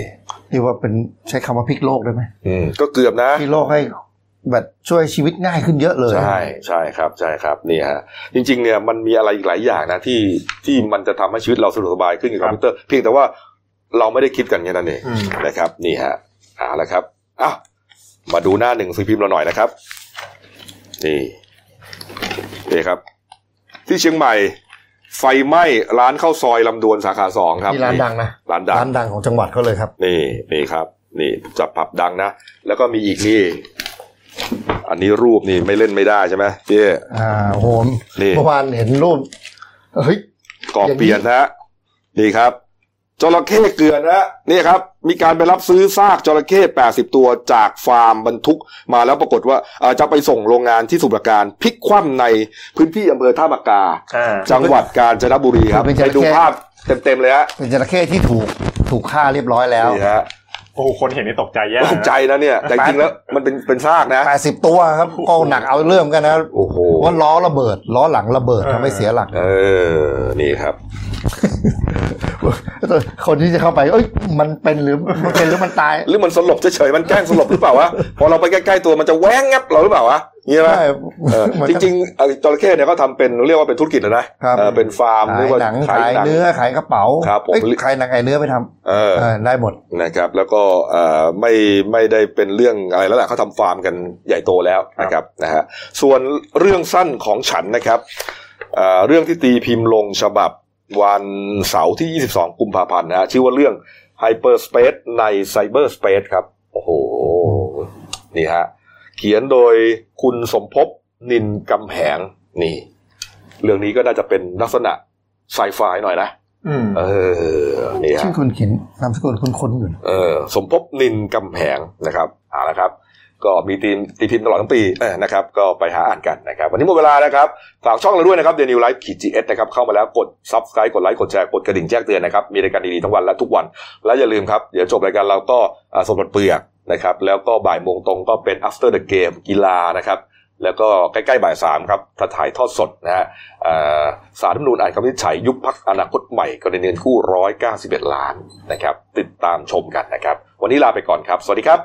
นี่ว่าเป็นใช้คำว่าพลิกโลกได้ไหมอืมก็เกือบนะพลิกโลกให้ แบบช่วยชีวิตง่ายขึ้นเยอะเลย ใช่ใช่ครับใช่ครับนี่ฮะจริงๆเนี่ยมันมีอะไรอีกหลายอย่างนะที่ที่มันจะทำให้ชีวิตเราสะดวกสบายขึ้นกับคอมพิวเตอร์เพียงแต่ว่าเราไม่ได้คิดกันแค่นั้นเองอืมนะครับ นี่ฮะเอาละครับอ้าวมาดูหน้าหนึ่งซื้อพิมพ์เราหน่อยนะครับ นี่นี่ครับ ที่เชียงใหม่ ไฟไหม้ร้านข้าวซอยลำดวนสาขาสองครับนี่ร้านดังนะร้านดังร้านดังของจังหวัดเขาเลยครับ นี่นี่ครับ นี่จับผับดังนะแล้วก็มีอีกนี่ อันนี้รูปนี่ไม่เล่นไม่ได้ใช่ไหมพี่อ่าโอ้โหนี่เมื่อวานเห็นรูปเฮ้ยกอบเปลี่ยนนะฮะนี่ครับจระเข้เกลือนนะฮะนี่ครับ มีการไปรับซื้อซากจระเข้80 ตัวจากฟาร์มบรรทุกมาแล้วปรากฏว่าเอ่อจะไปส่งโรงงานที่สมุทรปราการพลิกคว่ำในพื้นที่อำเภอท่ามะกาอ่าจังหวัดกาญจนบุรีครับเป็นจไประเข้ดูภาพเต็มๆเลยฮะเป็นจระเข้ที่ถูกถูกฆ่าเรียบร้อยแล้วนี่ฮะ โอ้โหคนเห็นนี่ตกใจแย่ตกใจนะเนี่ย แต่จริงๆแล้วมันเป็นเป็นซากนะแปดสิบตัวครับก็หนักเอาเรื่องกันนะโอ้โหว่าล้อระเบิด ล้อหลังระเบิดเออทำให้เสียหลัก เออ นี่ครับคนที่จะเข้าไป เอ้ย มันเป็นหรือมันเป็นหรือมันตาย หรือมันสลบเฉยๆ มันแกล้งสลบหรือเปล่าวะ พอเราไปใกล้ๆตัวมันจะแว้งงับเราหรือเปล่าวะนี่ไหม ใช่เออมันจก็ริงๆเอ่อจระเข้เนี่ยเขาทำเป็นเรียกว่าเป็นธุรกิจนะนะครับเออเป็นฟาร์มขาเรียยกว่าหนังขายขายหนังเนื้อขายกระเป๋าครับผมเอ้ยขายหนังขายเนื้อไปทำเออเออได้หมดนะครับ แล้วก็เอ่อไม่ไม่ได้เป็นเรื่องอะไรแล้วแหละเขาทำฟาร์มกันใหญ่โตแล้วนะครับนะฮะส่วนเรื่องสั้นของฉันนะครับเอ่อเรื่องที่ตีพิมพ์ลงฉบับวันเสาร์ที่ 22 กุมภาพันธ์นะฮะชื่อว่าเรื่อง Hyperspace ใน Cyberspace ครับ โอ้โห นี่ฮะ เขียนโดยคุณสมภพนินกำแหงนี่ เรื่องนี้ก็น่าจะเป็นลักษณะไซไฟหน่อยนะอืมเออนี่ชื่ฮะอคุณเขียนนามสกุลคุณคนอยู่เออ สมภพนินกำแหงนะครับเอาละครับ ก็มีทีมตีพิมพ์ตลอดทั้งปีเออนะครับ ก็ไปหาอ่านกันนะครับ วันนี้หมดเวลานะครับ ฝากช่องเราด้วยนะครับเดนิวไลฟ์ขีดจีเอสนะครับ เข้ามาแล้วกดซับสไครต์กดไลค์กดแชร์กดกระดิ่งแจ้งเตือนนะครับ มีรายการดีๆทั้งวันและทุกวัน และอย่าลืมครับ เดี๋ยวจบรายการเราก็อ่าสมบัติเปลือก นะครับแล้วก็บ่ายโมงตรงก็เป็น after the game กีฬานะครับแล้วก็ใกล้ๆบ่ายสามครับถ้าถ่ายทอดสดนะฮะสารรัฐมนูญอ่านคำวินิจฉัยยุบพักอนาคตใหม่กรณีเงินคู่ร้อยเก้าสิบเอ็ดล้านนะครับติดตามชมกันนะครับ วันนี้ลาไปก่อนครับ สวัสดีครับ